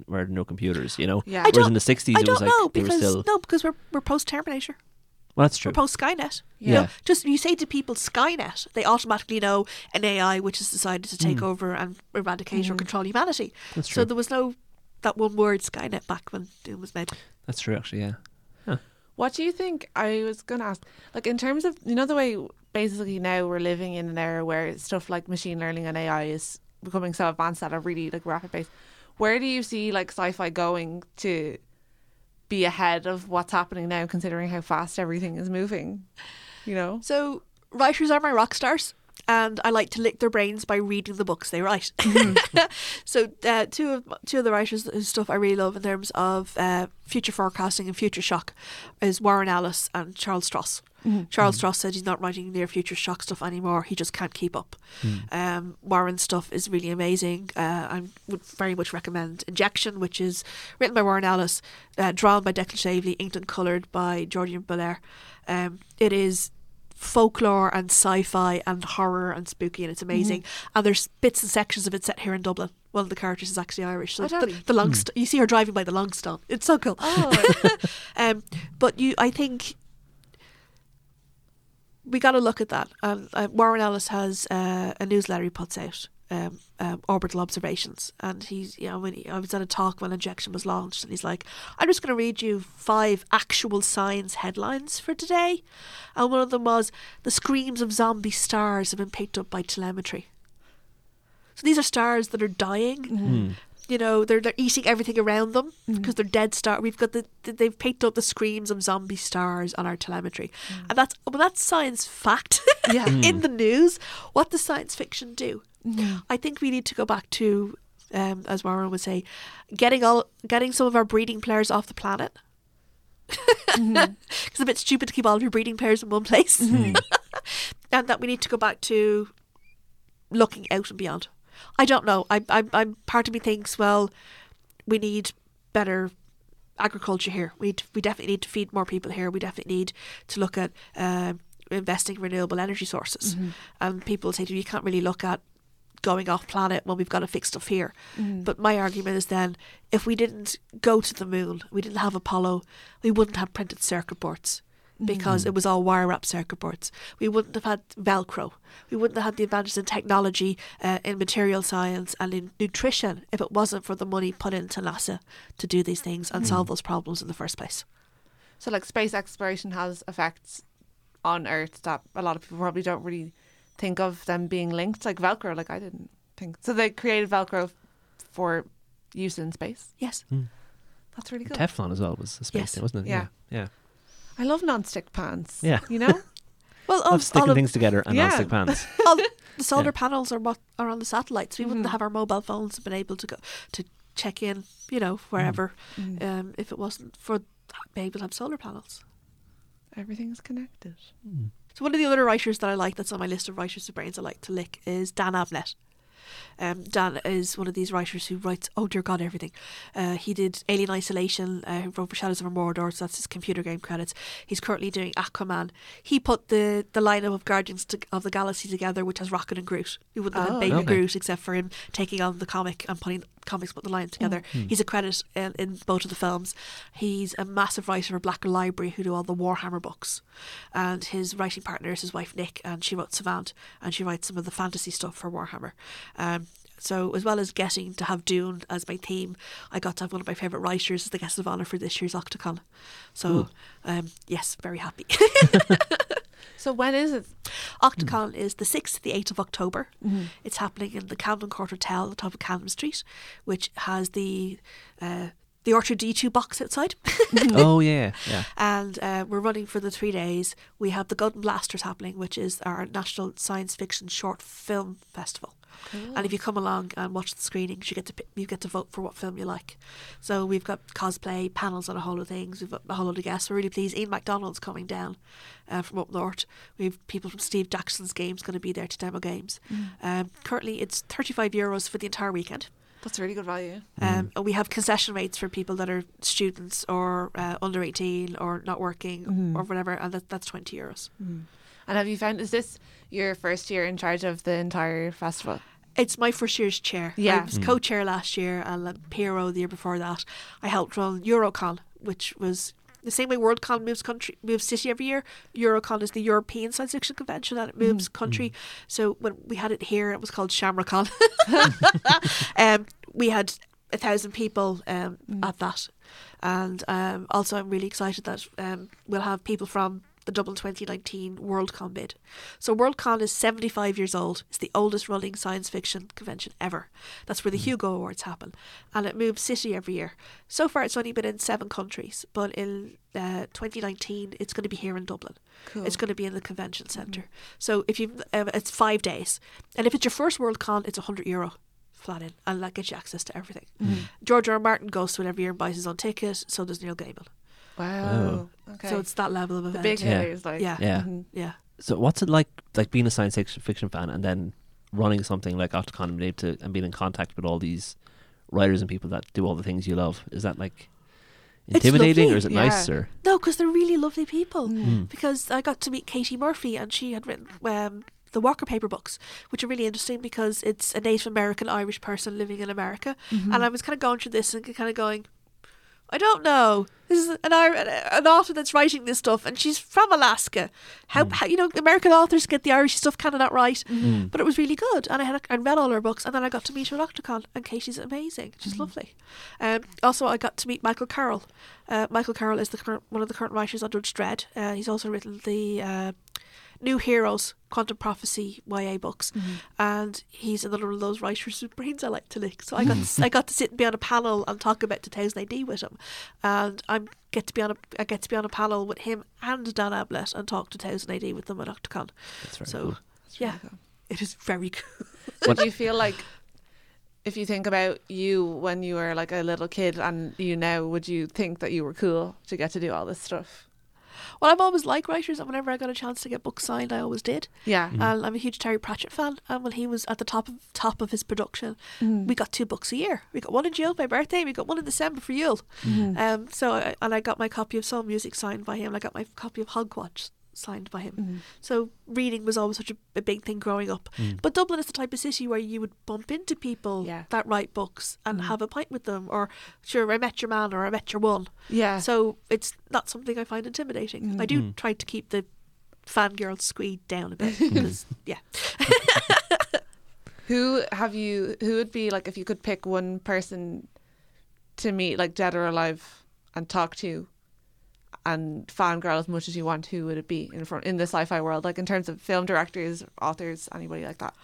why are no computers? You know. Yeah. I Whereas don't- in the '60s, I it don't was like know they were because still. no, because we're we're post Terminator. Well, that's true. We're post Skynet. You Yeah. know, just you say to people Skynet, they automatically know an AI which has decided to take mm. over and eradicate or mm. control humanity. That's true. So there was no that one word Skynet back when Dune was made. That's true, actually. Yeah. What do you think? I was going to ask, like, in terms of, you know, the way basically now we're living in an era where stuff like machine learning and AI is becoming so advanced at a really like rapid pace. Where do you see like sci-fi going to be ahead of what's happening now, considering how fast everything is moving? You know, So writers are my rock stars. And I like to lick their brains by reading the books they write. so uh, two of two of the writers whose stuff I really love in terms of uh, future forecasting and future shock is Warren Ellis and Charles Stross. Charles Stross said he's not writing near future shock stuff anymore. He just can't keep up. Um, Warren's stuff is really amazing. Uh, I would very much recommend Injection, which is written by Warren Ellis, uh, drawn by Declan Shalvey, inked and coloured by Jordie Bellaire. Um, it is folklore and sci-fi and horror and spooky, and it's amazing. And there's bits and sections of it set here in Dublin. One of the characters is actually Irish. So Oh, the, Debbie. the Longst- you see her driving by the Longstone. It's so cool. oh, Um, but you, I think we got to look at that. Um, uh, Warren Ellis has uh, a newsletter he puts out, um, um, Orbital Operations, and he's you know when he, I was at a talk when Injection was launched, and he's like, "I'm just going to read you five actual science headlines for today," and one of them was, "The screams of zombie stars have been picked up by telemetry." So these are stars that are dying you know they're they're eating everything around them mm. because they're dead star. We've got the the- they've picked up the screams of zombie stars on our telemetry, mm. and that's well that's science fact. Yeah. Mm. in the news, what does science fiction do? I think we need to go back to, um, as Warren would say, getting all getting some of our breeding players off the planet. Mm-hmm. Because it's a bit stupid to keep all of your breeding pairs in one place, mm-hmm. and that we need to go back to looking out and beyond. I don't know. I, I, I'm part of me thinks, well, we need better agriculture here. We we definitely need to feed more people here. We definitely need to look at um investing in renewable energy sources. And people say to you, you can't really look at going off planet when we've got to fix stuff here. But my argument is then, if we didn't go to the moon, we didn't have Apollo, we wouldn't have printed circuit boards because hmm. it was all wire wrap circuit boards. We wouldn't have had Velcro. We wouldn't have had the advances in technology, uh, in material science, and in nutrition if it wasn't for the money put into NASA to do these things and solve hmm. those problems in the first place. so like space exploration has effects on Earth that a lot of people probably don't really think of them being linked, like Velcro. Like I didn't think so. They created Velcro for use in space. Yes. Hmm. That's really good. Teflon as well was a space Yes. thing, wasn't it? Yeah. Yeah. I love non-stick pans. Yeah. you know. Well, Of of, sticking of, things together and Yeah. non-stick pans. all the solar Yeah. panels are what are on the satellites. We wouldn't mm-hmm. have our mobile phones been able to go to check in, you know, mm. wherever, mm. um, if it wasn't for being able to have solar panels. Everything's connected. Mm. So one of the other writers that I like that's on my list of writers of brains I like to lick is Dan Abnett. Um, Dan is one of these writers who writes, oh dear God, everything. Uh, he did Alien Isolation, uh, wrote for Shadows of Mordor, so that's his computer game credits. He's currently doing Aquaman. He put the, the lineup of Guardians to, of the Galaxy together, which has Rocket and Groot. We wouldn't have Oh. had Baby. Groot except for him taking on the comic and putting comics put the line together. He's a credit in, in both of the films. He's a massive writer for Black Library who do all the Warhammer books. And his writing partner is his wife Nick, and she wrote Savant, and she writes some of the fantasy stuff for Warhammer. Um, so as well as getting to have Dune as my theme, I got to have one of my favourite writers as the guest of honour for this year's Octocon. So um, yes, very happy. So when is it? Octocon is the 6th to the 8th of October. It's happening in the Camden Court Hotel on the top of Camden Street, which has the uh, the Orchard D2 box outside. oh yeah, yeah. and uh, we're running for the three days. We have the Golden Blasters happening, which is our national science fiction short film festival. And if you come along and watch the screenings, you get to pick, you get to vote for what film you like. So we've got cosplay panels on a whole lot of things. We've got a whole lot of guests. We're really pleased. Ian McDonald's coming down uh, from up north. We have people from Steve Jackson's games going to be there to demo games. Um, currently, it's thirty five euros for the entire weekend. That's a really good value. Um, and we have concession rates for people that are students or uh, under 18 or not working or whatever, and that, that's 20 euros. And have you found is this your first year in charge of the entire festival? It's my first year's chair. Yeah. I was co chair last year and Piero the year before that. I helped run Eurocon, which was the same way Worldcon moves country moves city every year. Eurocon is the European science fiction convention and it moves country. So when we had it here, it was called Shamrokon. um, we had a thousand people um, at that, and um, also I'm really excited that um, we'll have people from the Dublin 2019 Worldcon bid. So Worldcon is 75 years old. It's the oldest running science fiction convention ever. That's where the Hugo Awards happen, and it moves city every year. So far, it's only been in seven countries, but in uh, 2019, it's going to be here in Dublin. Cool. It's going to be in the convention center. So if you, uh, it's five days, and if it's your first Worldcon, it's 100 euro flat in, and that gets you access to everything. George R. R. Martin goes to it every year and buys his own ticket. So does Neil Gaiman. Wow. Okay. So it's that level of the event. big Yeah. hitters, like Yeah. Yeah. Mhm. yeah. So what's it like, like being a science fiction fiction fan and then running something like Octocon and being, able to, and being in contact with all these writers and people that do all the things you love? Is that like intimidating or is it Yeah. nice? No, because they're really lovely people. Mm. Because I got to meet Catie Murphy, and she had written um, the Walker Paper books, which are really interesting because it's a Native American Irish person living in America. And I was kind of going through this and kind of going, I don't know. This is an an author that's writing this stuff, and she's from Alaska. How, how you know American authors get the Irish stuff kind of not right, but it was really good. And I had I read all her books, and then I got to meet her at Octocon, and Catie's amazing. She's lovely. Um, also, I got to meet Michael Carroll. Uh, Michael Carroll is the current, one of the current writers on Judge Dredd. Uh, he's also written the uh, New Heroes, Quantum Prophecy YA books, mm-hmm. and he's another one of those writers whose brains I like to lick. So I got I got to sit and be on a panel and talk about 2000 AD with him, and I get to be on a I get to be on a panel with him and Dan Abnett and talk 2000 AD with them at Octocon. That's very so cool. yeah, it is very cool. So do you feel like if you think about you when you were like a little kid and you now, would you think that you were cool to get to do all this stuff? Well, I've always liked writers, and whenever I got a chance to get books signed, I always did. Yeah. Mm-hmm. And I'm a huge Terry Pratchett fan. And when he was at the top of top of his production, mm-hmm. we got two books a year. We got one in June for my birthday. We got one in December for Yule. Mm-hmm. Um, so I, and I got my copy of Soul Music signed by him. I got my copy of Hogwatch signed by him. Mm-hmm. So reading was always such a, a big thing growing up. Mm. But Dublin is the type of city where you would bump into people Yeah. that write books and mm-hmm. have a pint with them, or sure, I met your man or I met your one. Yeah. So it's not something I find intimidating. I do mm-hmm. try to keep the fangirl squeed down a bit because yeah. Who have you? Who would be like if you could pick one person to meet, like dead or alive, and talk to, and fangirl as much as you want? Who would it be in front in the sci-fi world? Like in terms of film directors, authors, anybody like that?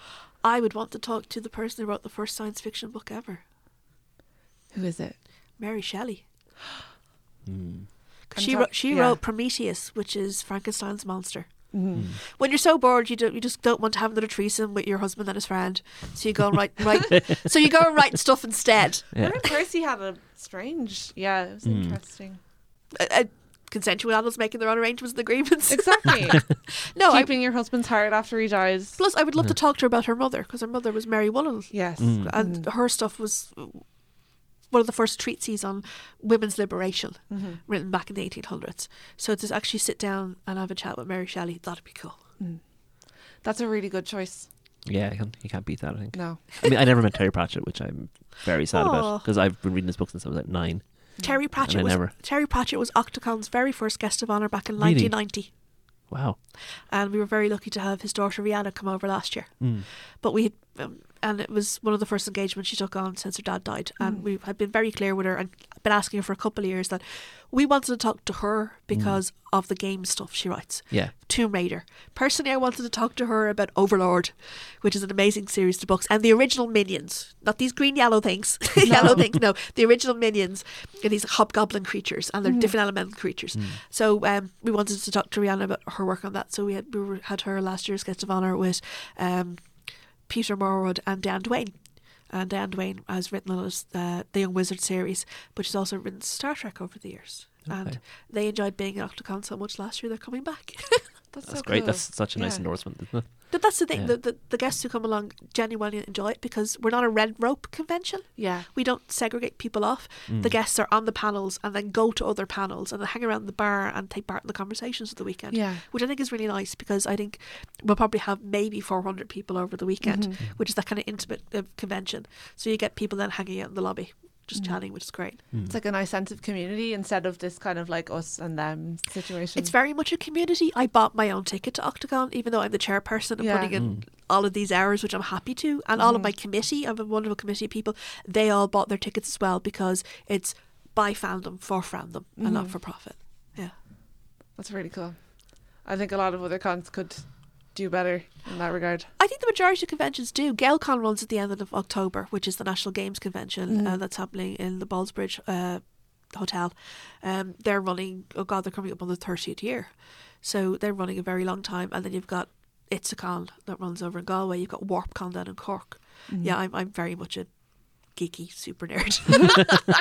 I would want to talk to the person who wrote the first science fiction book ever, Who is it? Mary Shelley. Mm. 'Cause And She wrote she yeah. wrote Prometheus, which is Frankenstein's monster. Mm-hmm. When you're so bored, you don't you just don't want to have another threesome with your husband and his friend, so you go and write write. so you go and write stuff instead. Yeah. Mary Percy had a strange. Yeah, it was interesting. Uh, uh, consensual adults making their own arrangements and agreements. Exactly. no, I, Keeping your husband's heart after he dies. plus I would love to talk to her about her mother because her mother was Mary Woollen. Yes. Mm. and mm. her stuff was one of the first treatises on women's liberation mm-hmm. written back in the 1800s. So to actually sit down and have a chat with Mary Shelley, that'd be cool. Mm. That's a really good choice. Yeah, you can't, you can't beat that. I think. No. I mean, I never met Terry Pratchett, which I'm very sad Aw. about because I've been reading his books since I was like nine. Terry Pratchett was never- Terry Pratchett was Octocon's very first guest of honor back in Really? 1990, Wow. and we were very lucky to have his daughter Rhianna come over last year. Mm. But we had, um, and it was one of the first engagements she took on since her dad died. Mm. And we had been very clear with her and been asking her for a couple of years that we wanted to talk to her because of the game stuff she writes. Mm. Yeah. Tomb Raider. Personally, I wanted to talk to her about Overlord, which is an amazing series of books, and the original Minions. Not these green yellow things. yellow things, no. The original Minions are these hobgoblin creatures, and they're different elemental creatures. So um, we wanted to talk to Rhianna about her work on that. So we had, we had her last year's guest of honour with um, Peter Morwood and Diane Duane. And Diane Duane has written on us, uh, the Young Wizard series, but she's also written Star Trek over the years. And they enjoyed being at Octocon so much last year, they're coming back. That's, That's so great. cool. That's such a nice Yeah. endorsement, isn't it? But that's the thing, Yeah. the, the, the guests who come along genuinely enjoy it because we're not a red rope convention. Yeah. We don't segregate people off. Mm. The guests are on the panels and then go to other panels and then hang around the bar and take part in the conversations of the weekend. Yeah. Which I think is really nice because I think we'll probably have maybe 400 people over the weekend, Mm-hmm. which is that kind of intimate uh, convention. So you get people then hanging out in the lobby, just Mm-hmm. chatting, which is great. Mm. It's like a nice sense of community instead of this kind of like us and them situation. It's very much a community. I bought my own ticket to Octocon, even though I'm the chairperson and Yeah. putting in mm. all of these hours, which I'm happy to. And all of mm-hmm. my committee, I have a wonderful committee of people, they all bought their tickets as well because it's by fandom, for fandom, and not mm-hmm. for profit. Yeah. That's really cool. I think a lot of other cons could do better in that regard. I think the majority of conventions do. Gaelcon runs at the end of October, which is the National Games Convention uh, that's happening in the Ballsbridge uh, Hotel. Um, they're running, oh God, they're coming up on the 30th year. So they're running a very long time. And then you've got Itzacon that runs over in Galway. You've got WarpCon down in Cork. Yeah, I'm, I'm very much a geeky super nerd.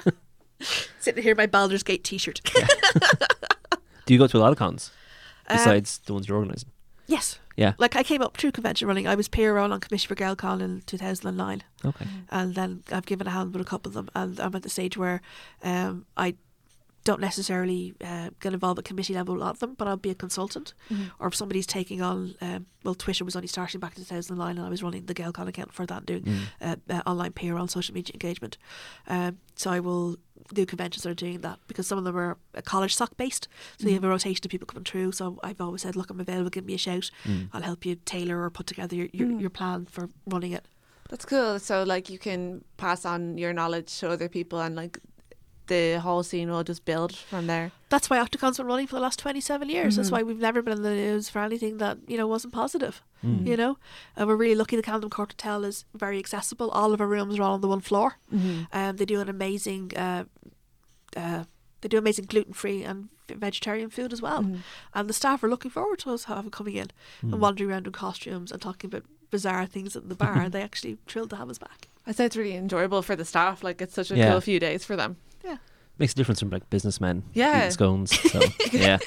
Sitting here in my Baldur's Gate t shirt. Do you go to a lot of cons Um, besides the ones you're organising? yes. Yeah. Like I came up through convention running. I was peer on on commission for Gaelcon in 2009. Okay. and then I've given a hand with a couple of them, and I'm at the stage where um, I don't necessarily uh, get involved at committee level with a lot of them, but I'll be a consultant, or if somebody's taking on, um, well, Twitter was only starting back in 2009, and I was running the Gaelcon account for that, doing uh, uh, online peer on social media engagement. Um, so I will do conventions that are doing that because some of them are uh, college sock based, so you have a rotation of people coming through. So I've always said, look, I'm available, give me a shout, I'll help you tailor or put together your your, your plan for running it. That's cool. So like you can pass on your knowledge to other people and like the whole scene will just build from there. that's why Octocon's been running for the last 27 years. That's why we've never been in the news for anything that, you know, wasn't positive, you know? And we're really lucky the Camden Court Hotel is very accessible. All of our rooms are all on the one floor. Um, they do an amazing, uh, uh, they do amazing gluten-free and vegetarian food as well. And the staff are looking forward to us having coming in and wandering around in costumes and talking about bizarre things at the bar. they actually thrilled to have us back. I say it's really enjoyable for the staff. Like it's such a Yeah. cool few days for them. Yeah. Makes a difference from like businessmen Yeah. eating scones. So yeah,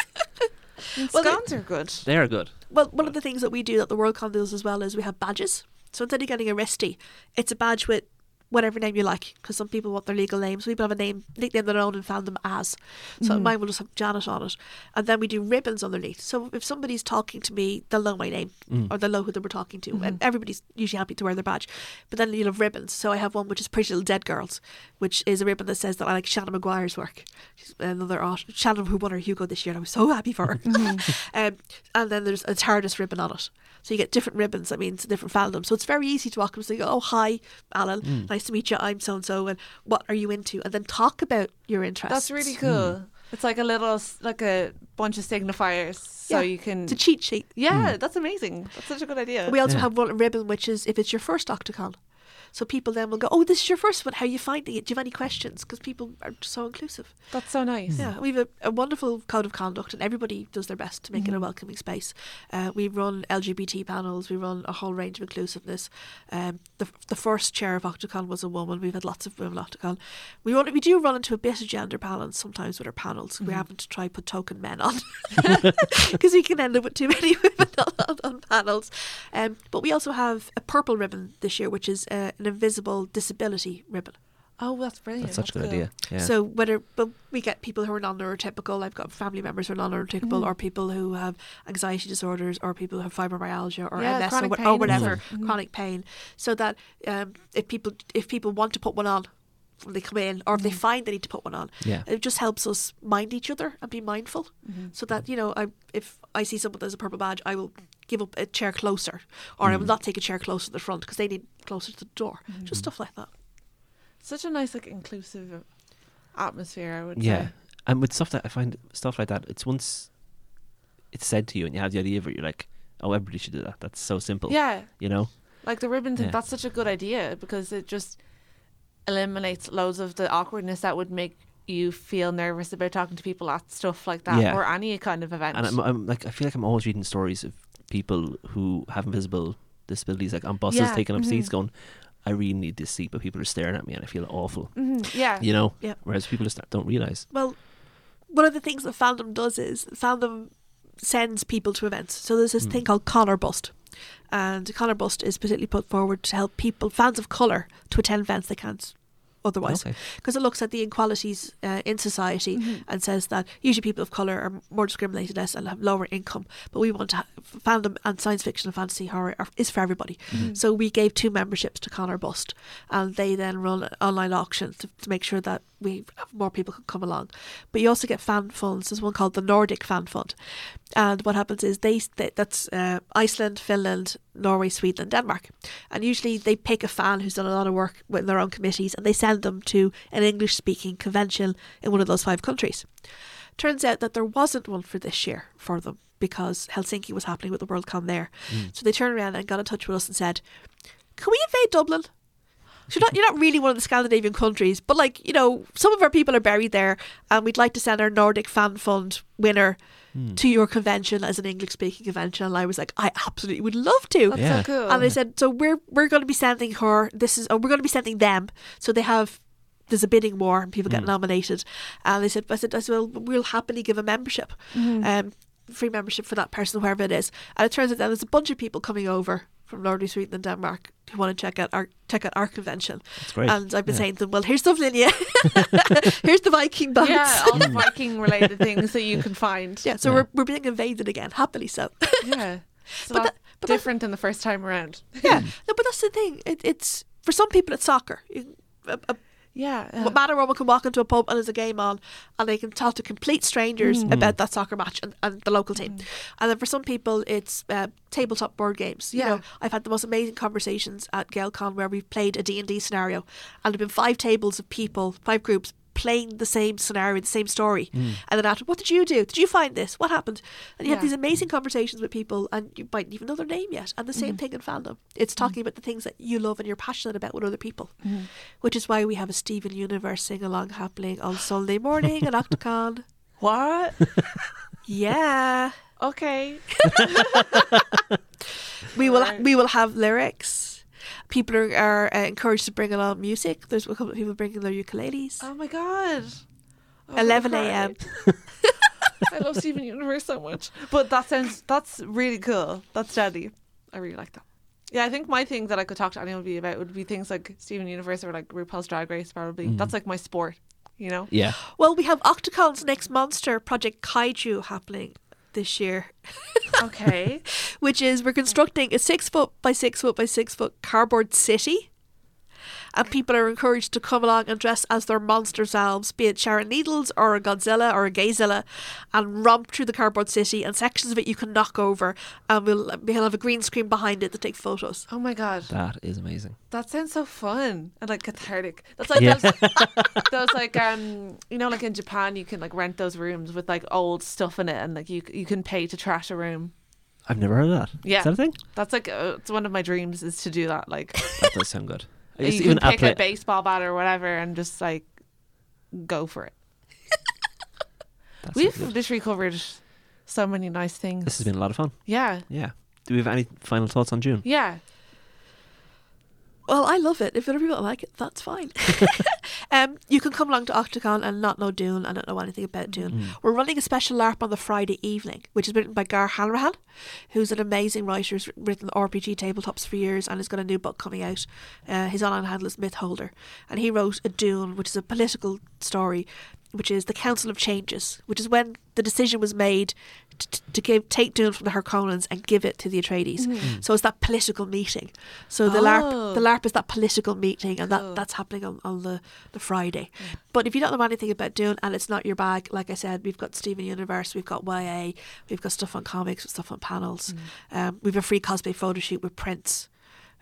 Well, they- Scones are good. they are good. Well, one of the things that we do that the World WorldCon does as well is we have badges. So instead of getting a wristy, it's a badge with whatever name you like because some people want their legal names. People have a name, nickname their own and found them as. So mm-hmm. mine will just have Janet on it. And then we do ribbons underneath. So if somebody's talking to me, they'll know my name mm. or they'll know who they were talking to. And mm-hmm. everybody's usually happy to wear their badge. But then you'll have ribbons. So I have one which is Pretty Little Dead Girls, which is a ribbon that says that I like Seanan McGuire's work. She's another art. Seanan, who won her Hugo this year, and I was so happy for her. Mm-hmm. um, and then there's a TARDIS ribbon on it. So you get different ribbons, that means different fandoms. So it's very easy to walk up and say, oh, hi, Alan. Mm. Nice to meet you. I'm so-and-so. And what are you into? And then talk about your interests. That's really mm. cool. It's like a little, like a bunch of signifiers, so Yeah. you can. It's a cheat sheet. yeah, mm. that's amazing. That's such a good idea. We also Yeah. have one ribbon, which is if it's your first Octocon. So people then will go, oh, this is your first one. How are you finding it? Do you have any questions? Because people are so inclusive. that's so nice. Yeah, we have a, a wonderful code of conduct, and everybody does their best to make it a welcoming space. Uh, we run LGBT panels, we run a whole range of inclusiveness. Um, the, the first chair of Octocon was a woman. We've had lots of women at Octocon. We run, we do run into a bit of gender balance sometimes with our panels. We're having to try put token men on because we can end up with too many women on, on, on panels. Um, but we also have a purple ribbon this year, which is uh, an invisible disability ribbon. Oh, that's brilliant. That's such a good cool. idea. Yeah. So whether but we get people who are non-neurotypical, I've got family members who are non-neurotypical, Mm-hmm. or people who have anxiety disorders, or people who have fibromyalgia, or Yeah, MS, or, what- or whatever, stuff. Mhm. chronic pain. So that um, if people if people want to put one on when they come in, or if Mm-hmm. they find they need to put one on, Yeah. it just helps us mind each other and be mindful. Mm-hmm. So that you know, I if I see someone that has a purple badge, I will give up a chair closer, or I will not take a chair closer to the front because they need closer to the door. Just stuff like that. Such a nice, like, inclusive atmosphere, I would Yeah, say. and with stuff that I find stuff like that, it's once it's said to you and you have the idea of it, you're like, oh, everybody should do that. That's so simple. Yeah. you know. Like the ribbon thing, Yeah. that's such a good idea because it just eliminates loads of the awkwardness that would make you feel nervous about talking to people at stuff like that Yeah. or any kind of event. And I'm, I'm like, I feel like I'm always reading stories of people who have invisible disabilities, like on buses, Yeah, taking up seats, mhm. going, I really need this seat, but people are staring at me, and I feel awful. Mhm, yeah. You know. Yeah. Whereas people just don't realize. Well, one of the things that fandom does is fandom sends people to events. So there's this thing called Con or Bust. And Con or Bust is specifically put forward to help people, fans of colour, to attend events they can't otherwise. Okay. Because it looks at the inequalities uh, in society and says that usually people of colour are more discriminated against and have lower income. But we want to have fandom and science fiction and fantasy horror are, is for everybody. So we gave two memberships to Con or Bust and they then run an online auction to, to make sure that we have more people can come along. But you also get fan funds. There's one called the Nordic Fan Fund. And what happens is they, they that's uh, Iceland, Finland, Norway, Sweden, and Denmark. And usually they pick a fan who's done a lot of work with their own committees and they send them to an English speaking convention in one of those five countries. Turns out that there wasn't one for this year for them because Helsinki was happening with the Worldcon there. So they turned around and got in touch with us and said, Can we invade Dublin? So you're not, you're not really one of the Scandinavian countries, but like, you know, some of our people are buried there and we'd like to send our Nordic Fan Fund winner hmm. to your convention as an English speaking convention. And I was like, I absolutely would love to. That's Yeah. so cool. And they said, so we're we're going to be sending her. This is, oh, we're going to be sending them. So they have. There's a bidding war and people get hmm. nominated, and they said, I said, I said, well, we'll happily give a membership, mm-hmm. um, free membership for that person, whoever it is. And it turns out that there's a bunch of people coming over from Norway, Sweden, and Denmark who want to check out our check out our convention. That's great. And I've been Yeah. saying to them, well, here's Dublin, yeah, here's the Viking boats. yeah, all the Viking related things that you can find. Yeah, so Yeah. we're we're being invaded again, happily so. Yeah. So But that- but different than the first time around. yeah, no, but that's the thing. It, it's for some people it's soccer. You- A, a Yeah. But man or woman can walk into a pub and there's a game on and they can talk to complete strangers about that soccer match and, and the local team. And then for some people, it's uh, tabletop board games. You Yeah. know, I've had the most amazing conversations at Gaelcon where we've played a D&D scenario and there have been five tables of people, five groups playing the same scenario, the same story. Mm. And then after, what did you do? Did you find this? What happened? And you have these amazing conversations with people and you might not even know their name yet. And the same mm. thing in fandom. It's mm. talking about the things that you love and you're passionate about with other people. Which is why we have a Steven Universe sing along happening on Sunday morning at Octocon. What? Yeah. Okay. We will we will have lyrics. People are, are uh, encouraged to bring along music. There's a couple of people bringing their ukuleles. Oh my god. Oh, 11 I'm I love Steven Universe so much. But that sounds that's really cool. That's deadly. I really like that. Yeah, I think my thing that I could talk to anyone about would be things like Steven Universe or like RuPaul's Drag Race probably. That's like my sport, you know? Yeah. Well, we have Octocon's next monster, Project Kaiju, happening this year, Okay. which is we're constructing a six foot by six foot by six foot cardboard city. And people are encouraged to come along and dress as their monster selves, be it Sharon Needles or a Godzilla or a Gayzilla, and romp through the cardboard city. And sections of it you can knock over, and we'll, we'll have a green screen behind it to take photos. Oh my god. That is amazing. That sounds so fun and like cathartic. That's like Yeah. those, those like um you know like in Japan you can like rent those rooms with like old stuff in it and like you you can pay to trash a room. I've never heard of that. Yeah. Is that a thing? That's like uh, it's one of my dreams is to do that. Like That does sound good. Used you even can pick a baseball bat or whatever and just like go for it. We've good. literally covered so many nice things. This has been a lot of fun. yeah, Yeah. Do we have any final thoughts on Dune? yeah. Well, I love it. If other people don't like it, that's fine. um, you can come along to Octocon and not know Dune and not know anything about Dune. We're running a special LARP on the Friday evening, which is written by Gar Hanrahan, who's an amazing writer, who's written RPG tabletops for years and has got a new book coming out. Uh, his online handle is Mytholder. And he wrote a Dune, which is a political story which is the Council of Changes, which is when the decision was made to, to give take Dune from the Harkonnens and give it to the Atreides. So it's that political meeting. So the Oh. LARP, the LARP is that political meeting, and Cool. that, that's happening on, on the, the Friday. But if you don't know anything about Dune and it's not your bag, like I said, we've got Steven Universe, we've got YA, we've got stuff on comics, stuff on panels. Um, we've a free cosplay photo shoot with Prince.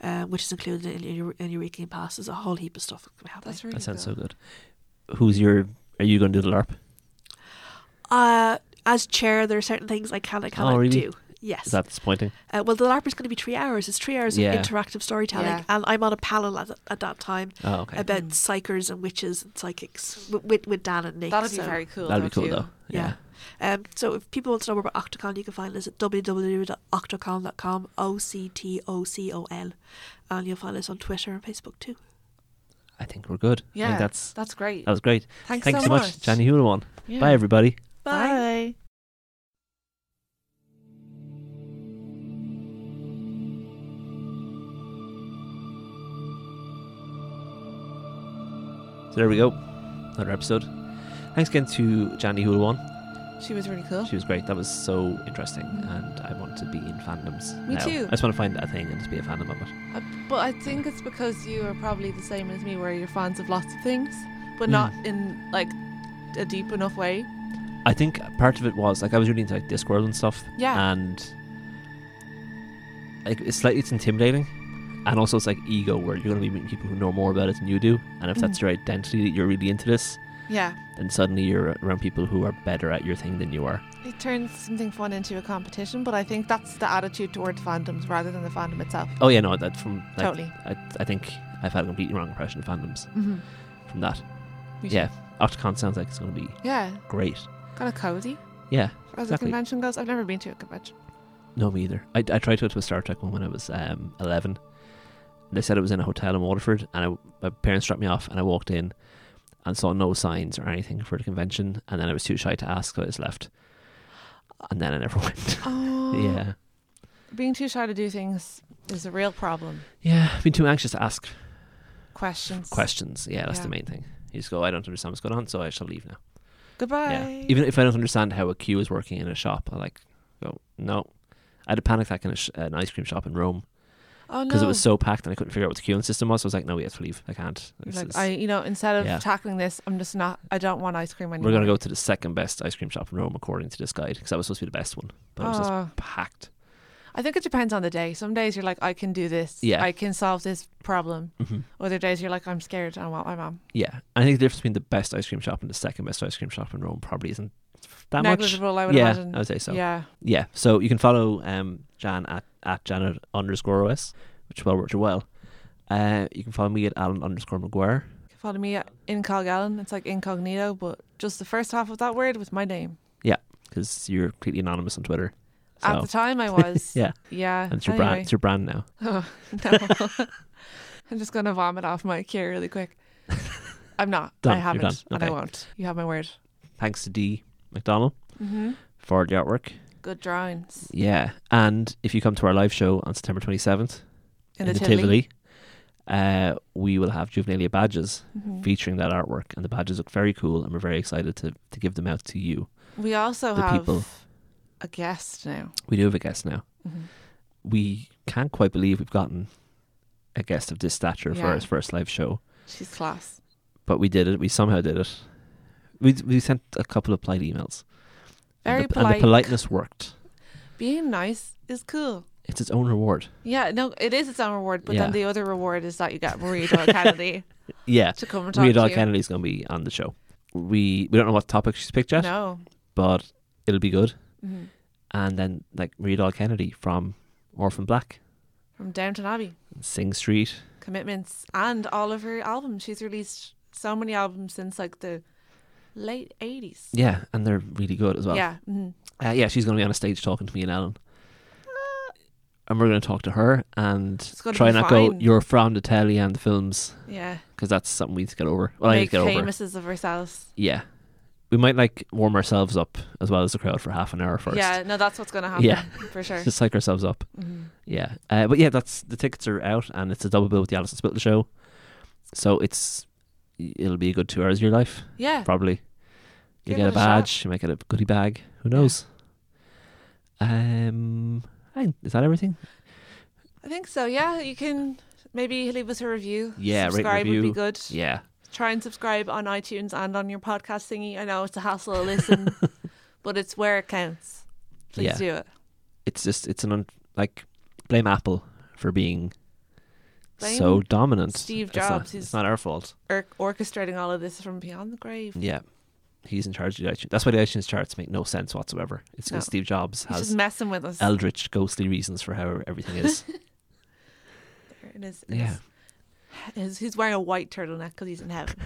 Um, which is included in, in your in your weekend pass. There's a whole heap of stuff happening. That's really That sounds cool. so good. Who's your? Are you going to do the LARP? Uh, as chair, there are certain things I can I cannot Oh, really? do. Yes. Is that disappointing? uh, well, the LARP is going to be three hours. It's three hours Yeah. of interactive storytelling, Yeah. and I'm on a panel at, at that time Oh, okay. about psychers and witches and psychics with, with, with Dan and Nick. That'd be very cool. That'd be cool too. though. Yeah. Um, so if people want to know more about Octocon, you can find us at www.octocon.com, O C T O C O N, and you'll find us on Twitter and Facebook too. I think we're good. I Yeah, think that's that's great. that was great. Thanks, Thanks so, so much, Johnny Hulawan. Yeah. Bye, everybody. Bye. So there we go. Another episode. Thanks again to Johnny Hulawan. She was really cool. She was great. That was so interesting, and I want to be in fandoms. Me now. too. I just want to find a thing and just be a fandom of it. Uh, but I think it's because you are probably the same as me, where you're fans of lots of things, but not in like a deep enough way. I think part of it was like I was really into like Discworld and stuff. Yeah. And like it's slightly it's intimidating. And also it's like ego where you're gonna be meeting people who know more about it than you do. And if that's Mm. your identity that you're really into this, Yeah, then suddenly you're around people who are better at your thing than you are. it turns something fun into a competition, but I think that's the attitude towards fandoms rather than the fandom itself. Oh yeah, no, that from like Totally. I, I think I've had a completely wrong impression of fandoms Mm-hmm. from that. Yeah. Octocon sounds like it's gonna be Yeah, great. Kind of cozy Yeah. as Exactly. a convention goes. I've never been to a convention. No, me either. I, I tried to go to a Star Trek one when I was um, 11. They said it was in a hotel in Waterford, and I, my parents dropped me off, and I walked in and saw no signs or anything for the convention, and then I was too shy to ask, so I just left. And then I never went. Oh, yeah. Being too shy to do things is a real problem. Yeah, I've been too anxious to ask Questions. questions. Yeah, that's the main thing. You just go, I don't understand what's going on, so I shall leave now. Goodbye. Yeah. Even if I don't understand how a queue is working in a shop, I like go, no. I had a panic attack in a sh- an ice cream shop in Rome oh no. because it was so packed and I couldn't figure out what the queuing system was. So I was like, no, we have to leave. I can't. Like is- I, you know, instead of Yeah. tackling this, I'm just not. I don't want ice cream anymore. We're going to go to the second best ice cream shop in Rome according to this guide because that was supposed to be the best one, but it was just packed. I think it depends on the day. Some days you're like, I can do this. Yeah. I can solve this problem. hmm Other days you're like, I'm scared. I want my mom. Yeah, I think the difference between the best ice cream shop and the second best ice cream shop in Rome probably isn't that much. Negligible, I would yeah, imagine. I would say so. Yeah. Yeah, so you can follow um, Jan at, at Janet underscore OS, which well worked well. Uh, you can follow me at Alan underscore McGuire. You can follow me at Incogalen. It's like incognito, but just the first half of that word with my name. Yeah, because you're completely anonymous on Twitter. So, At the time, I was. yeah, Yeah. and it's your anyway. brand. It's your brand now. Oh, no. I'm just going to vomit off my cue really quick. I'm not. Done. I haven't. done. And I won't. You have my word. Thanks to D McDonald Mm-hmm. for the artwork. Good drawings. Yeah, and if you come to our live show on September 27th In, in, the, the Tivoli. Uh, we will have Juvenilia badges Mhm. featuring that artwork, and the badges look very cool, and we're very excited to to give them out to you. We also the have people. A guest now. We do have a guest now. Mhm. We can't quite believe we've gotten a guest of this stature for Yeah. our first live show, She's class. but we did it. We somehow did it. We we sent a couple of polite emails. and Very the, polite. And the politeness worked. Being nice is cool. It's its own reward. Yeah, no, it is its own reward, but Yeah. then the other reward is that you get Maria Doyle Kennedy Yeah, to come and talk Maria. Kennedy is going to be on the show. We we don't know what topic she's picked yet, No. but it'll be good. Hmm And then like Doyle Kennedy from Orphan Black, From Downton Abbey. Sing Street. Commitments and all of her albums. She's released so many albums since like the late 80s. Yeah, and they're really good as well. yeah. mhm. Uh, yeah, she's going to be on a stage talking to me and Ellen. And we're going to talk to her and try not go, fine. you're from the telly and the films, Yeah. because that's something we need to get over. Well, I need Make to get over. famouses of ourselves. Yeah. We might like warm ourselves up as well as the crowd for half an hour first. Yeah, no, that's what's going to happen. Yeah. For sure. Just psych ourselves up. Mhm. Yeah. Uh, but yeah, that's the tickets are out and it's a double bill with the Alison Spittle show. So it's it'll be a good two hours of your life, Yeah. probably. You Give get a a badge. You might get a goodie bag. Who knows? Um, I is that everything? I think so. Yeah, you can maybe leave us a review. Yeah, rate and subscribe would be good. Yeah, Try and subscribe on iTunes and on your podcast thingy. I know it's a hassle to listen, but it's where it counts. Please Yeah. do it. it's just it's an un- like blame Apple for being Blame so dominant. Steve It's not- Jobs, It's not, our fault. Or orchestrating all of this from beyond the grave. Yeah, he's in charge of the iTunes. That's why the iTunes charts make no sense whatsoever. It's because No. Steve Jobs He's has just messing with us. eldritch, ghostly reasons for how everything is. There it is. It yeah, is. He's, he's wearing a white turtleneck because he's in heaven.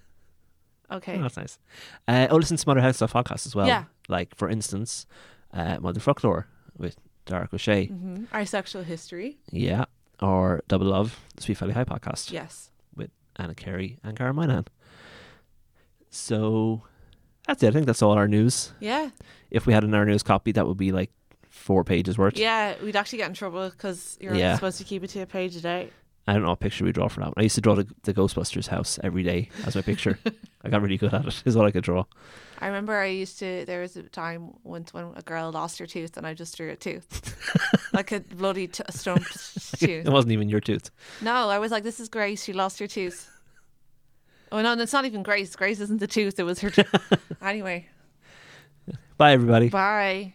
okay. oh, that's nice. Uh, oh, listen to some other house stuff podcasts as well. Yeah. like for instance, uh, Mother Folklore with Derek O'Shea. hmm Our sexual history. Yeah, or Double Love, the Sweet Valley High podcast. Yes. with Anna Carey and Cara Moynihan. So that's it. I think that's all our news. Yeah. If we had an our news copy, that would be like four pages worth. Yeah. We'd actually get in trouble because you're Yeah. supposed to keep it to a page a day. I don't know what picture we draw for that. one. I used to draw the, the Ghostbusters house every day as my picture. I got really good at it. Is what I could draw. I remember I used to. There was a time once when a girl lost her tooth, and I just drew a tooth, like a bloody t- stumped tooth. It wasn't even your tooth. No, I was like, "This is Grace. She lost her tooth." Oh no, it's not even Grace. Grace isn't the tooth. It was her. Tooth. anyway, Bye, everybody. bye.